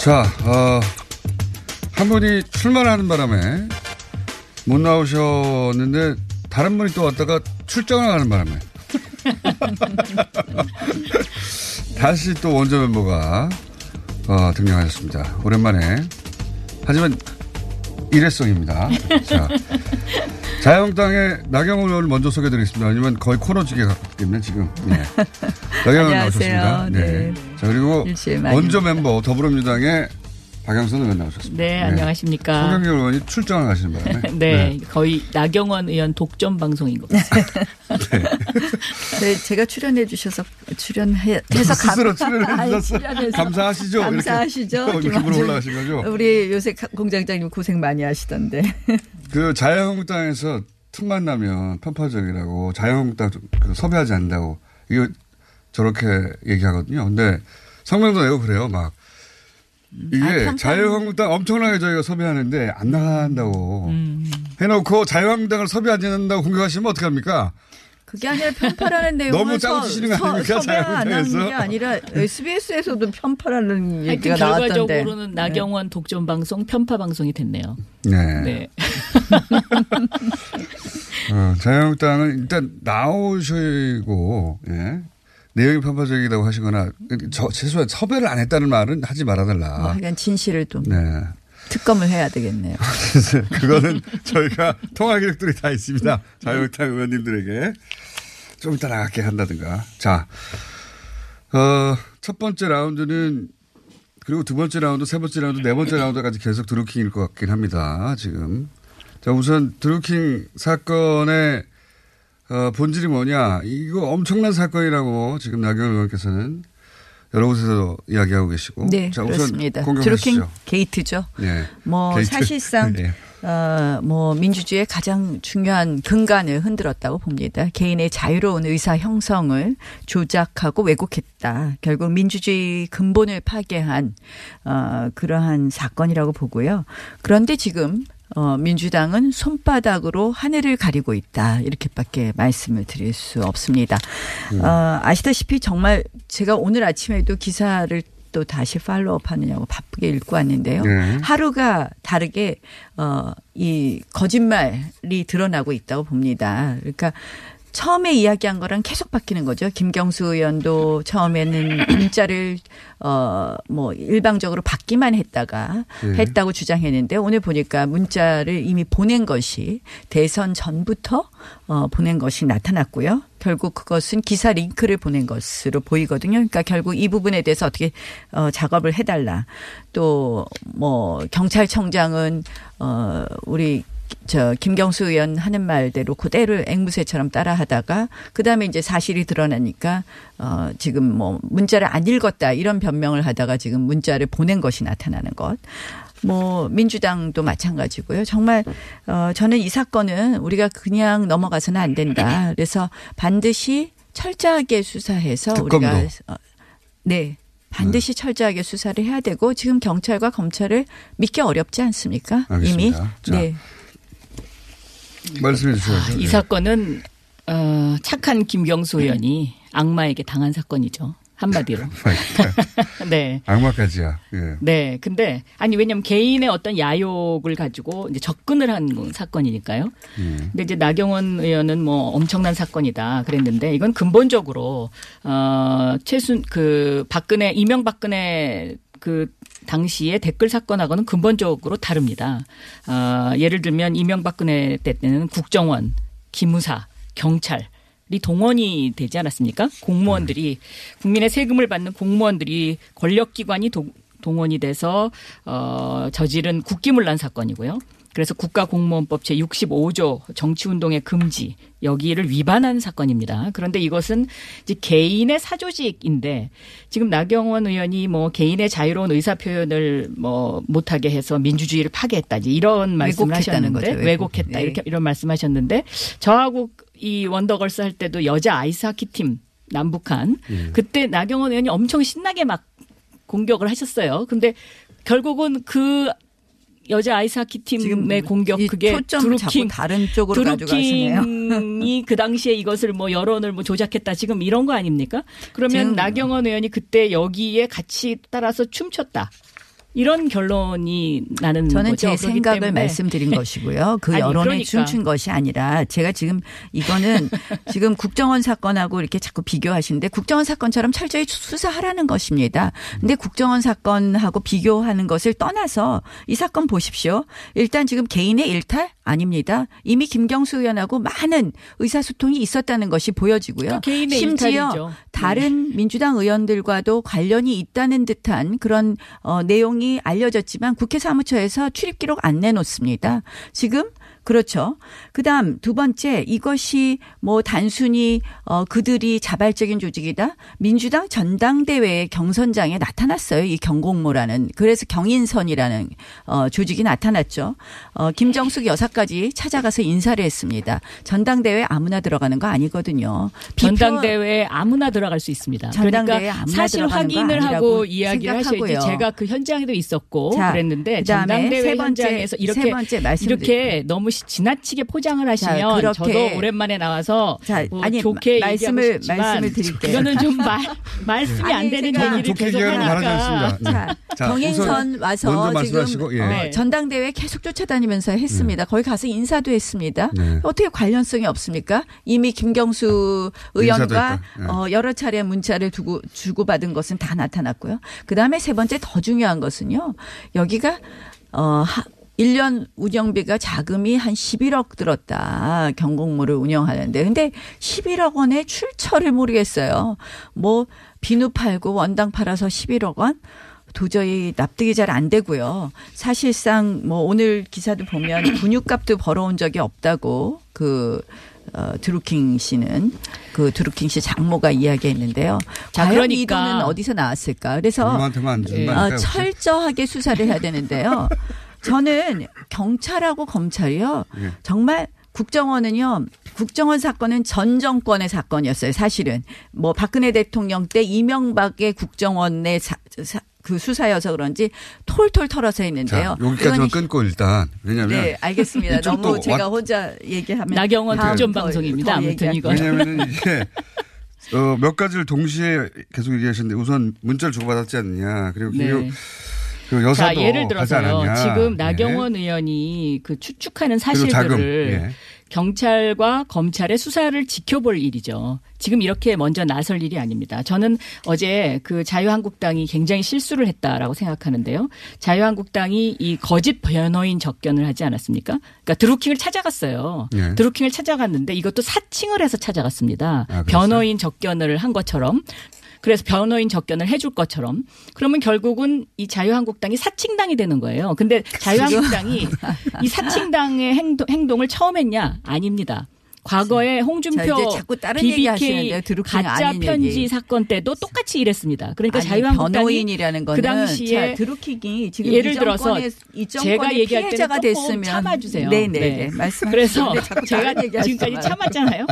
자, 어, 한 분이 출마하는 바람에 못 나오셨는데 다른 분이 또 왔다가 출정을 하는 바람에 다시 또 원조 멤버가 어, 등장하셨습니다. 오랜만에 하지만 일회성입니다. 자, 자유한국당의 나경원 의원을 먼저 소개해드리겠습니다. 아니면 거의 코너지게 갔기 때문에 지금 네. 나경원. 나오셨습니다. 네. 자 그리고 원조 멤버 더불어민주당의 박영선 의원 나오셨습니다. 네, 안녕하십니까. 송영길 의원이 출장을 가시는 바람에 네, 거의 나경원 의원 독점 방송인 것 같습니다. 네, 제가 출연해 주셔서 출연해 해서 스스로 출연해 주셔서 출연해서 감사하시죠? 감사하시죠. 이렇게 김한준. 올라가신 거죠? 우리 요새 가- 공장장님 고생 많이 하시던데. 그 자유한국당에서 틈만 나면 편파적이라고 자유한국당 그 섭외하지 않는다고 이거 저렇게 얘기하거든요. 근데 성명도 내고 그래요. 막 이게 아, 자유한국당 엄청나게 저희가 섭외하는데 안 나간다고 해놓고 자유한국당을 섭외하지 않는다고 공격하시면 어떡합니까? 그게 아니라 편파라는 내용을 너무 짜고 치시는 거 아닙니까? 섭외 안 하는 자유한국당에서? 게 아니라 SBS에서도 편파라는 하여튼 얘기가 나왔던데. 결과적으로는 나경원 독점 방송 편파 방송이 됐네요. 네. 네. 어, 자유한국당은 일단 나오시고 예. 내용이 편파적이라고 하시거나 저 최소한 섭외를 안 했다는 말은 하지 말아달라. 뭐 하여간 진실을 좀 네. 특검을 해야 되겠네요. 그거는 저희가 통화 기록들이 다 있습니다. 자유한국당 의원님들에게 좀 이따 나갈게 한다든가. 자, 어, 첫 번째 라운드는 그리고 두 번째 라운드, 세 번째 라운드, 네 번째 라운드까지 계속 드루킹일 것 같긴 합니다. 지금. 자, 우선 드루킹 사건의 어, 본질이 뭐냐. 이거 엄청난 사건이라고 지금 나경원 의원께서는 여러 곳에서 이야기하고 계시고. 네, 자, 그렇습니다. 드루킹 게이트죠. 네. 뭐 게이트. 사실상 네. 어, 뭐 민주주의의 가장 중요한 근간을 흔들었다고 봅니다. 개인의 자유로운 의사 형성을 조작하고 왜곡했다. 결국 민주주의 근본을 파괴한 어, 그러한 사건이라고 보고요. 그런데 지금 어, 민주당은 손바닥으로 하늘을 가리고 있다. 이렇게밖에 말씀을 드릴 수 없습니다. 음. 어, 아시다시피 정말 제가 오늘 아침에도 기사를 또 다시 팔로업 하느냐고 바쁘게 읽고 왔는데요. 네. 하루가 다르게 어, 이 거짓말이 드러나고 있다고 봅니다. 그러니까 처음에 이야기한 거랑 계속 바뀌는 거죠. 김경수 의원도 처음에는 문자를 어 뭐 일방적으로 받기만 했다가 네. 했다고 주장했는데 오늘 보니까 문자를 이미 보낸 것이 대선 전부터 어 보낸 것이 나타났고요. 결국 그것은 기사 링크를 보낸 것으로 보이거든요. 그러니까 결국 이 부분에 대해서 어떻게 어 작업을 해달라. 또 뭐 경찰청장은 어 우리 저 김경수 의원 하는 말대로 그대로 앵무새처럼 따라하다가 그다음에 이제 사실이 드러나니까 어 지금 뭐 문자를 안 읽었다 이런 변명을 하다가 지금 문자를 보낸 것이 나타나는 것. 뭐 민주당도 마찬가지고요. 정말 어 저는 이 사건은 우리가 그냥 넘어가서는 안 된다. 그래서 반드시 철저하게 수사해서 특검도. 우리가 어, 네. 반드시 철저하게 수사를 해야 되고 지금 경찰과 검찰을 믿기 어렵지 않습니까? 이미 알겠습니다. 자, 네. 말씀해 주셔야죠. 이 네. 사건은 어, 착한 김경수 의원이 악마에게 당한 사건이죠. 한마디로. 네. 악마까지야. 예. 네. 근데 아니 왜냐면 개인의 어떤 야욕을 가지고 이제 접근을 한 사건이니까요. 음. 근데 이제 나경원 의원은 뭐 엄청난 사건이다 그랬는데 이건 근본적으로 어 최순 그 박근혜 이명박근혜 그 당시의 댓글 사건하고는 근본적으로 다릅니다. 어 예를 들면 이명박근혜 때는 국정원, 기무사, 경찰 이 동원이 되지 않았습니까? 공무원들이 국민의 세금을 받는 공무원들이 권력기관이 도- 동원이 돼서 어 저지른 국기문란 사건이고요. 그래서 국가공무원법 제 65조 정치운동의 금지 여기를 위반한 사건입니다. 그런데 이것은 이제 개인의 사조직인데 지금 나경원 의원이 뭐 개인의 자유로운 의사 표현을 뭐 못하게 해서 민주주의를 파괴했다 이제 이런 말씀을 왜곡했다는 하셨는데 거죠, 왜곡. 왜곡했다 네. 이렇게 이런 말씀하셨는데 저하고 이 원더걸스 할 때도 여자 아이스하키 팀 남북한 음. 그때 나경원 의원이 엄청 신나게 막 공격을 하셨어요. 근데 결국은 그 여자 아이스하키 팀의 공격 그게 드루킹 다른 쪽으로. 드루킹이 그 당시에 이것을 뭐 여론을 뭐 조작했다 지금 이런 거 아닙니까? 그러면 지금- 나경원 의원이 그때 여기에 같이 따라서 춤췄다. 이런 결론이 나는 저는 거죠. 제 생각을 때문에. 말씀드린 것이고요. 그 아니, 여론에 그러니까. 춤춘 것이 아니라 제가 지금 이거는 지금 국정원 사건하고 이렇게 자꾸 비교하시는데 국정원 사건처럼 철저히 수사하라는 것입니다. 근데 국정원 사건하고 비교하는 것을 떠나서 이 사건 보십시오. 일단 지금 개인의 일탈 아닙니다. 이미 김경수 의원하고 많은 의사소통이 있었다는 것이 보여지고요. 그 개인의 심지어 일탈이죠. 다른 민주당 의원들과도 관련이 있다는 듯한 그런 어, 내용 이 알려졌지만 국회 사무처에서 출입 기록 안 내놓습니다. 지금 그렇죠. 그다음 두 번째 이것이 뭐 단순히 어 그들이 자발적인 조직이다. 민주당 전당대회 경선장에 나타났어요. 이 경공모라는 그래서 경인선이라는 어 조직이 나타났죠. 어 김정숙 여사까지 찾아가서 인사를 했습니다. 전당대회 아무나 들어가는 거 아니거든요. 전당대회에 아무나 들어갈 수 있습니다. 전당대회에 그러니까 아무나 사실 확인을 하고 이야기를. 하셔야지. 제가 그 현장에도 있었고 자, 그랬는데 전당대회 세 번째, 현장에서 이렇게 세 번째. 이렇게 너무 시- 지나치게 포장을 하시면 그렇게- 저도 오랜만에 나와서 뭐 아니, 좋게 말씀을- 말씀을 드릴게요. 이거는 좀 말, 말씀이 안 아니, 되는 얘기를 좋게 계속 얘기하는 거 바라지 하니까. 않습니다. 자, 자, 경인선 우선 와서 지금 예. 어, 네. 전당대회 계속 쫓아다니면서 했습니다. 거기 가서 인사도 했습니다. 네. 어떻게 관련성이 없습니까? 이미 김경수 의원과. 네. 어, 여러 차례 문자를 두고 주고 받은 것은 다 나타났고요. 그 다음에 세 번째 더 중요한 것은요. 여기가 어, 하, 1년 운영비가 자금이 한 11억 들었다. 경공모를 운영하는데. 근데 11억 원의 출처를 모르겠어요. 뭐 비누 팔고 원당 팔아서 11억 원? 도저히 납득이 잘 안 되고요. 사실상 뭐 오늘 기사도 보면 분유값도 벌어온 적이 없다고 그 어, 드루킹 씨는 그 드루킹 씨 장모가 이야기했는데요. 자, 과연 이 그러니까. 돈은 어디서 나왔을까? 그래서 누구한테만 안 주는 어. 철저하게 수사를 해야 되는데요. 저는 경찰하고 검찰이요. 예. 정말 국정원은요. 국정원 사건은 전 정권의 사건이었어요. 사실은 뭐 박근혜 대통령 때 이명박의 국정원의 사- 사- 그 수사여서 그런지 톨톨 털어서 했는데요. 자, 여기까지만 끊고 일단 왜냐하면 네, 알겠습니다. 너무 제가 왔- 혼자 얘기하면 나경원 더- 방송입니다. 더 아무튼 이거. 왜냐하면 이게 어, 몇 가지를 동시에 계속 얘기하셨는데 우선 문자를 주고받았지 않느냐 그리고 네. 자, 예를 들어서요. 지금 예. 나경원 의원이 그 추측하는. 사실들을 예. 경찰과 검찰의 수사를 지켜볼 일이죠. 지금 이렇게 먼저 나설 일이 아닙니다. 저는 어제 그 자유한국당이 굉장히 실수를 했다라고 생각하는데요. 자유한국당이 이 거짓 변호인 접견을 하지 않았습니까? 그러니까 드루킹을 찾아갔어요. 예. 드루킹을 찾아갔는데 이것도 사칭을 해서 찾아갔습니다. 아? 변호인 접견을 한 것처럼. 그래서 변호인 접견을 해줄 것처럼 그러면 결국은 이 자유한국당이 사칭당이 되는 거예요. 근데 자유한국당이 이 사칭당의 행동, 행동을 처음 했냐? 아닙니다. 과거에 홍준표. BBK 가짜 아닌 편지 얘기. 사건 때도 똑같이 이랬습니다. 그러니까 아니, 자유한국당이 변호인이라는 거는 그 당시에 자, 드루킹이 지금 예를 이 들어서 제가 얘기할 때는 됐으면 참아주세요. 네네 네. 말씀. 그래서 자꾸 제가 다른 얘기 하시지 지금까지. 참았잖아요.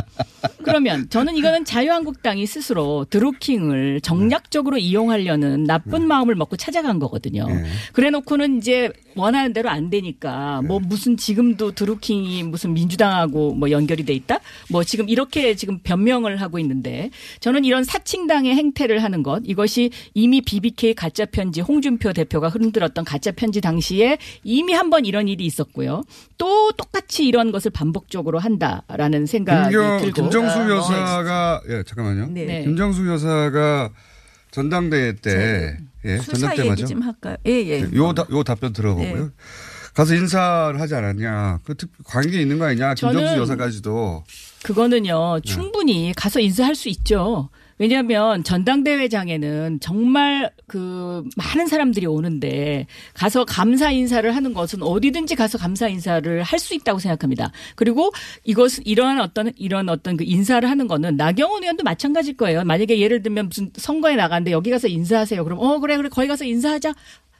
그러면 저는 이거는 자유한국당이 스스로 드루킹을 정략적으로 이용하려는 나쁜 마음을 먹고 찾아간 거거든요. 그래놓고는 이제 원하는 대로 안 되니까 뭐 무슨 지금도 드루킹이 무슨 민주당하고 뭐 연결이 돼 있다? 뭐 지금 이렇게 지금 변명을 하고 있는데 저는 이런 사칭당의 행태를 하는 것 이것이 이미 BBK 가짜 편지 홍준표 대표가 흔들었던 가짜 편지 당시에 이미 한 번 이런 일이 있었고요. 또 똑같이 이런 것을 반복적으로 한다라는 생각이 김경, 들고 김정수 어, 뭐 여사가 예 잠깐만요. 네. 김정수 여사가 전당대회 때 예, 수사 전당대 얘기 맞죠? 좀 할까요? 예, 예. 요, 다- 요 답변 들어보고요. 네. 가서 인사를 하지 않았냐. 그 특- 관계 있는 거 아니냐. 김정수 여사까지도. 그거는요 충분히 가서 인사할 수 있죠. 왜냐하면 전당대회장에는 정말 그 많은 사람들이 오는데 가서 감사 인사를 하는 것은 어디든지 가서 감사 인사를 할 수 있다고 생각합니다. 그리고 이것 이러한 어떤 이런 어떤 그 인사를 하는 거는 나경원 의원도 마찬가지일 거예요. 만약에 예를 들면 무슨 선거에 나가는데 여기 가서 인사하세요. 그럼 어 그래 그래 거기 가서 인사하자.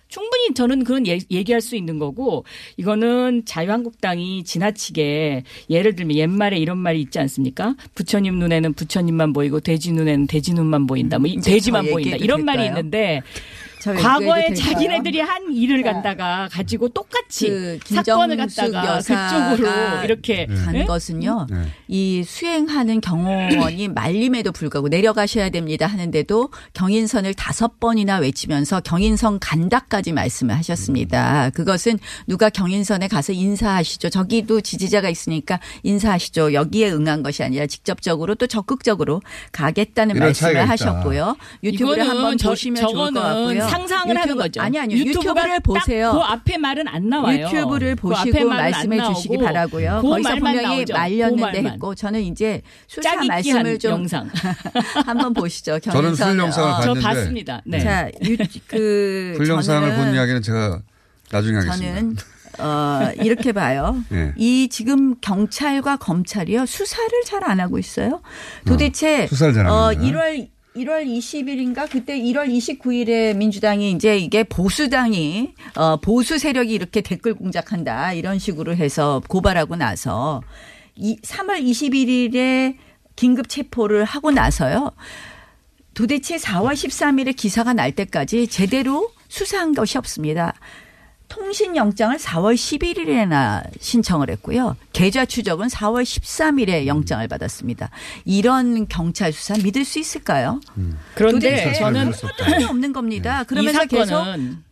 충분히 저는 그런 예- 얘기할 수 있는 거고 이거는 자유한국당이 지나치게 예를 들면 옛말에 이런 말이 있지 않습니까? 부처님 눈에는 부처님만 보이고 돼지 눈에는 돼지 눈만 보인다. 뭐 이- 이제 돼지만 저 보인다. 이런 말이? 있는데 저 과거에? 자기네들이 한 일을 갖다가 가지고 똑같이 그 사건을 갖다가 그쪽으로 이렇게 간 예? 것은요. 이 수행하는 경호원이 말림에도 불구하고 내려가셔야 됩니다 하는데도 경인선을 다섯 번이나 외치면서 경인선 간다까지 말씀을 하셨습니다. 그것은 누가 경인선에 가서 인사하시죠. 저기도 지지자가 있으니까 인사하시죠. 여기에 응한 것이 아니라 직접적으로 또 적극적으로 가겠다는 말씀을. 하셨고요. 유튜브를 한번 저- 보시면 좋을 것 같고요. 상상을 하는 유튜브- 거죠. 아니 아니요. 유튜브를 딱 보세요. 그 앞에 말은 안 나와요. 유튜브를 그 보시고 안 말씀해 주시기 바라고요. 그 거기서 말만 분명히 나오죠. 그 말렸는데 말만. 했고 저는 이제 수사 짜깁기한 말씀을 좀 영상. 한번 보시죠. 저는 풀 영상을 어, 봤는데. 저 봤습니다. 네. 자, 유, 그 풀 영상을 저는- 본 이야기는 제가 나중에 하겠습니다. 저는 어, 이렇게 봐요. 예. 이 지금 경찰과 검찰이요 수사를 잘 안 하고 있어요. 도대체 수사를 잘안 어, 합니다. 1월 1월 20일인가 그때 1월 29일에 민주당이 이제 이게 보수당이 어, 보수 세력이 이렇게 댓글 공작한다 이런 식으로 해서 고발하고 나서 이 3월 21일에 긴급 체포를 하고 나서요. 도대체 4월 13일에 기사가 날 때까지 제대로 수사한 것이 없습니다. 통신영장을 4월 11일에나 신청을 했고요. 계좌 추적은 4월 13일에 영장을 받았습니다. 이런 경찰 수사 믿을 수 있을까요? 그런데 도대체 저는 소통이 없는 겁니다. 그러면서 이 계속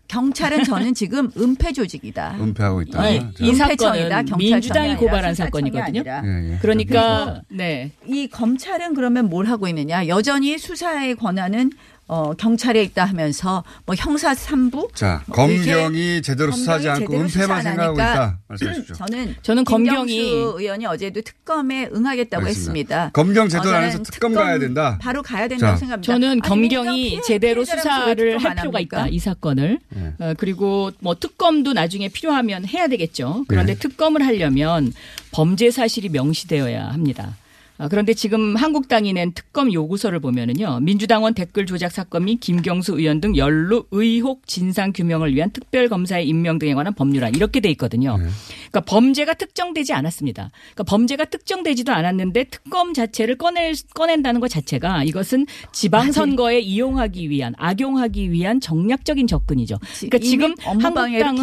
경찰은 저는 지금 은폐 조직이다. 은폐하고 있다. 이, 자. 이 사건은 민주당이 고발한 사건이거든요. 예, 예. 그러니까 네. 이 검찰은 그러면 뭘 하고 있느냐? 여전히 수사의 권한은 어, 경찰에 있다 하면서 뭐 형사 3부 자, 뭐 검경이 제대로 수사하지 않고 제대로 은폐만 안 생각하고 하니까 있다. 말씀하십시오. 저는 저는 검경이- 의원이 어제도 특검에 응하겠다고 알겠습니다. 했습니다. 검경 제도 어, 안에서 특검 가야 된다. 바로 가야 된다고 자. 생각합니다. 저는 검경이 피해- 제대로 수사를 할안 필요가? 있다. 이 사건을. 네. 어, 그리고 뭐 특검도 나중에 필요하면 해야 되겠죠. 그런데 네. 특검을 하려면 범죄 사실이 명시되어야 합니다. 아, 그런데 지금 한국당이 낸 특검 요구서를 보면은요. 민주당원 댓글 조작 사건 및 김경수 의원 등 연루 의혹 진상 규명을 위한 특별 검사의 임명 등에 관한 법률안 이렇게 돼 있거든요. 그러니까 범죄가 특정되지 않았습니다. 그러니까 범죄가 특정되지도 않았는데 특검 자체를 꺼낼 꺼낸다는 것 자체가 이것은 지방 선거에 이용하기 위한 악용하기 위한 정략적인 접근이죠. 그러니까 지금 한국당은.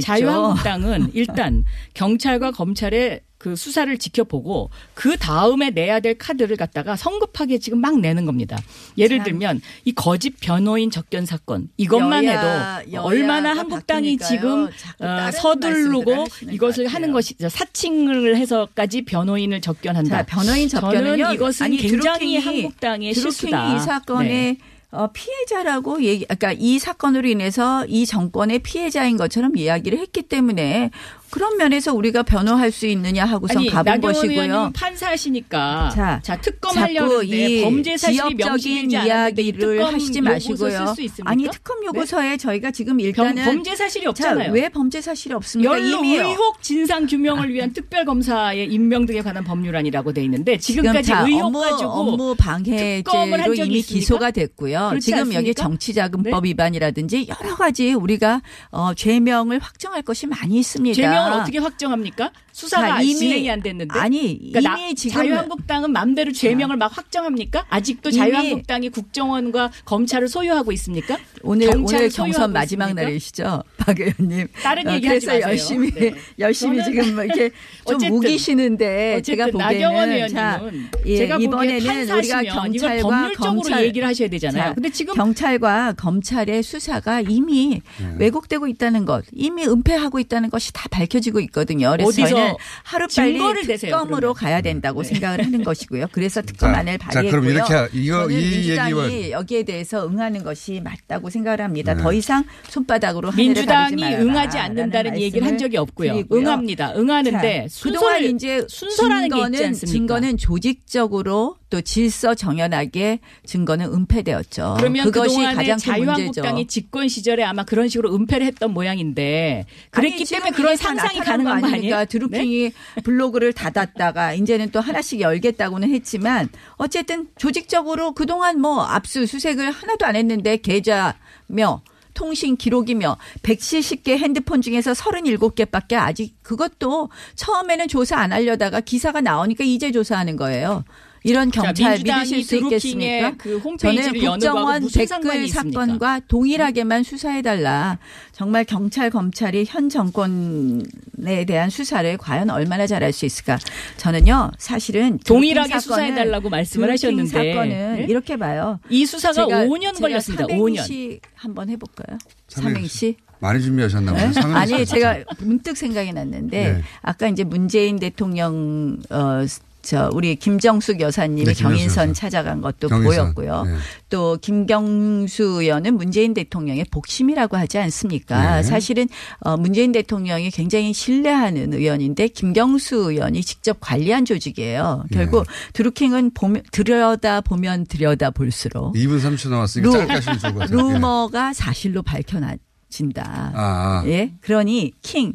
자유한국당은 일단 경찰과 검찰의 그 수사를 지켜보고 그 다음에 내야 될 카드를 갖다가 성급하게 지금 막 내는 겁니다. 예를 참. 들면 이 거짓 변호인 접견 사건 이것만 여야- 해도 얼마나 한국당이. 지금 어, 하시는 이것을 것 하는 것이 사칭을 해서까지 변호인을 접견한다. 자, 변호인. 저는 이것은 아니, 굉장히 드루킹이- 한국당의 실수다. 이 사건의 네. 어, 피해자라고 얘기, 그러니까 이 사건으로 인해서 이 정권의 피해자인 것처럼 이야기를 했기 때문에 그런 면에서 우리가 변호할 수 있느냐 하고선 아니, 가본 것이고요. 판사시니까 자, 자, 특검 자꾸 하려는데 이 범죄 사실이 명시되지 이 이야기를 하시지 마시고요. 아니 특검 요구서에 저희가 지금 병- 일단은 범죄 사실이 없잖아요. 자, 왜 범죄 사실이 없습니까? 이미요. 의혹 진상 규명을 위한 특별 검사의 임명 등에 관한 법률안이라고 돼 있는데 지금 지금까지 자, 의혹 업무, 가지고 업무 방해죄로 이미 있습니까? 기소가 됐고요. 지금 여기 않습니까? 정치자금법 위반이라든지 여러 가지 우리가 어, 죄명을 확정할 것이 많이 있습니다. 죄명을 어떻게 확정합니까? 수사가 자, 이미- 진행이 안 됐는데. 아니, 그러니까 나- 이미 지금- 자유한국당은 맘대로 죄명을 막 확정합니까? 아직도 자유한국당이 국정원과 검찰을 소유하고 있습니까? 오늘 오늘 경선 마지막 있습니까? 날이시죠, 박 의원님. 다른 어, 얘기하지 그래서 마세요. 열심히 네. 열심히 지금 뭐 이렇게 좀 어쨌든- 우기시는데 제가 어쨌든 나경원 보기에는 자 의원님은 예, 제가 이번에는 우리가 경찰과 법률적으로 검찰 얘기를 하셔야 되잖아요. 자, 근데 지금 경찰과 검찰의 수사가 이미 네. 왜곡되고 있다는 것, 이미 은폐하고 있다는 것이 다 밝 혀지고 있거든요. 그래서 어디서 저희는 하루 빨리 증거를 대세요, 특검으로. 가야 된다고 생각을 하는 것이고요. 그래서 자, 특검안을 자, 발의했고요. 그럼 이렇게 하- 이거- 저는 이 민주당이 얘기와- 여기에 대해서 응하는 것이 맞다고 생각을 합니다. 네. 더 이상 손바닥으로 민주당이 응하지 않는다는 얘기를 한 적이 없고요. 드리고요. 응합니다. 응하는데 자, 그동안 이제 순서라는 증거는? 증거는 조직적으로 또 질서 정연하게 증거는 은폐되었죠. 그러면 그것이 가장 큰 자유한국당이. 집권 시절에 아마 그런 식으로 은폐를 했던 모양인데 그랬기 아니, 때문에 그런 상상이 가능한 거? 아니에요? 네? 드루킹이 블로그를 닫았다가 이제는 또 하나씩 열겠다고는 했지만 어쨌든 조직적으로 그동안 뭐 압수수색을 하나도 안 했는데 계좌며 통신 기록이며 170개 핸드폰 중에서 37개밖에 아직 그것도 처음에는 조사 안 하려다가 기사가 나오니까 이제 조사하는 거예요. 이런 자, 경찰 민주당이 믿으실 수 있겠습니까? 그 저는 국정원 댓글? 사건과 동일하게만 수사해달라. 정말 경찰 검찰이 현 정권에 대한 수사를 과연 얼마나 잘할 수 있을까? 저는요 사실은 동일하게 수사해달라고 말씀을 하셨는데 사건은 네? 이렇게 봐요. 이 수사가 제가- 5년 제가 걸렸습니다. 5년. 삼행시 한번 해볼까요? 삼행시. 많이 준비하셨나 보네요. 네? 아니. 제가 문득 생각이 났는데 네. 아까 이제 문재인 대통령 어 저 우리 김정숙 여사님이 네, 경인선 여사. 찾아간 것도 경인선. 보였고요. 네. 또 김경수 의원은 문재인 대통령의 복심이라고 하지 않습니까? 네. 사실은 어 문재인 대통령이 굉장히 신뢰하는 의원인데 김경수 의원이 직접 관리한 조직이에요. 네. 결국 드루킹은 보면 들여다 보면 들여다 볼수록 2분 3초 남았으니까 짧게 하시면 좋을 것 같아요. 예. 루머가 사실로 밝혀진다. 아, 아. 예. 그러니 킹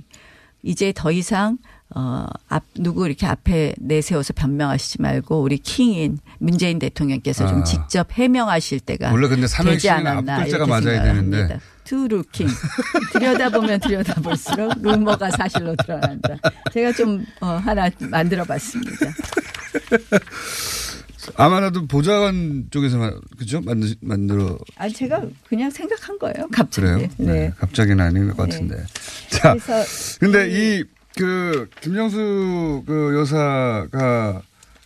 이제 더 이상 어, 앞, 누구 이렇게 앞에 내세워서 변명하시지 말고 우리 킹인 문재인 대통령께서 아. 좀 직접 해명하실 때가 원래 근데 되지 않았나 앞글자가 맞아야 되는데. 합니다. 투루킹 들여다보면 들여다볼수록 루머가 사실로 드러난다. 제가 좀 어, 하나 만들어봤습니다. 아마도 보좌관 쪽에서 마- 그죠? 만드, 만들어 아 제가 그냥 생각한 거예요. 갑자기. 그래요? 네. 갑자기는 아닌 것 같은데. 자, 그래서 근데 이 그 김정수 그 여사가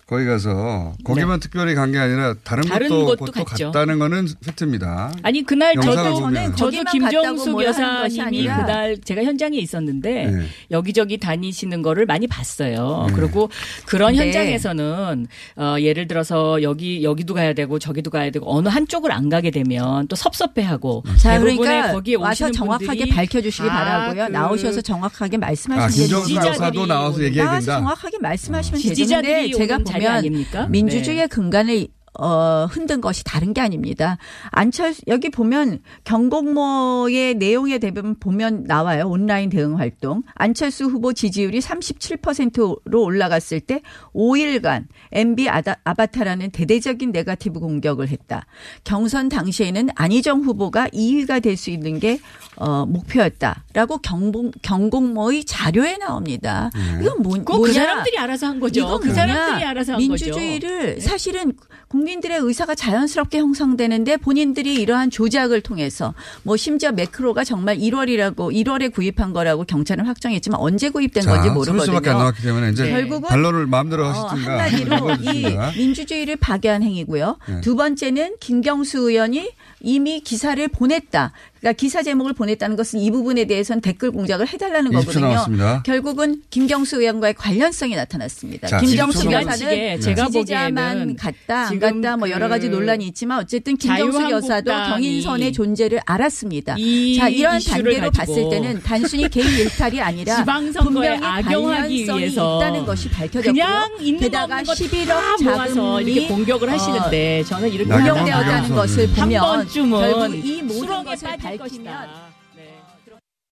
거기 가서 거기만 특별히 간 게 아니라 다른, 네. 다른 곳도 곳도 곳도 갔죠. 갔다는 거는 팩트입니다. 아니 그날 저도 보면. 저도 김정숙 여사님이 그날 제가 현장에 있었는데 네. 여기저기 다니시는 거를 많이 봤어요. 네. 그리고 그런 네. 현장에서는 어, 예를 들어서 여기 여기도 가야 되고 저기도 가야 되고 어느 한쪽을 안 가게 되면 또 섭섭해하고 자, 대부분의 그러니까 거기에 와서 오시는 정확하게 밝혀주시기 다 바라고요. 그 나오셔서 정확하게 아, 말씀하시면 김정수 되는데 여사도 나와서 얘기해야 나와서 된다. 정확하게 말씀하시면 되는데 제가 보면? 민주주의의 네. 근간을 어, 흔든 것이 다른 게 아닙니다. 안철수, 여기 보면 경공모의 내용에 대부분 보면 나와요. 온라인 대응 활동. 안철수 후보 지지율이 37%로 올라갔을 때 5일간 MB 아다, 아바타라는 대대적인 네가티브 공격을 했다. 경선 당시에는 안희정 후보가 2위가 될 수 있는 게 어, 목표였다라고 경공, 경공모의 자료에 나옵니다. 이건 뭐, 그거 그 뭐냐? 사람들이 알아서 한 거죠. 이건 그 뭐냐? 사람들이 알아서 한 거죠. 민주주의를 네. 사실은 국민들의 의사가 자연스럽게 형성되는데 본인들이 이러한 조작을 통해서 뭐 심지어 매크로가 정말 1월이라고 1월에 구입한 거라고 경찰은 확정했지만 언제 구입된 건지 모르거든요. 이제 결국은 반론을 마음대로 어, 하시든가. 한마디로 이. 민주주의를 파괴한 행위고요. 네. 두 번째는 김경수 의원이 이미 기사를 보냈다. 그러니까 기사 제목을 보냈다는 것은 이 부분에 대해서는 댓글 공작을 해달라는 20초 거거든요. 남았습니다. 결국은 김경수 의원과의 관련성이 나타났습니다. 자, 김경수 20초 여사는 지나치게 제가 지지자만 보기에는 갔다 안 갔다 뭐 여러 가지 그 논란이 있지만 어쨌든 김경수 여사도 경인선의 존재를 알았습니다. 이자 이런 단계로 봤을 때는 단순히 개인 일탈이 아니라 분명히 악용하기 관련성이 위해서 있다는 것이 밝혀졌고요. 그냥 있는 거 게다가 없는 거 11억 다 모아서 자금이 이렇게 공격을 어, 하시는데 저는 이렇게 나경원 것을. 보면 한 번쯤은 결국 이 모든 것을 빠질 밝히면 것이다.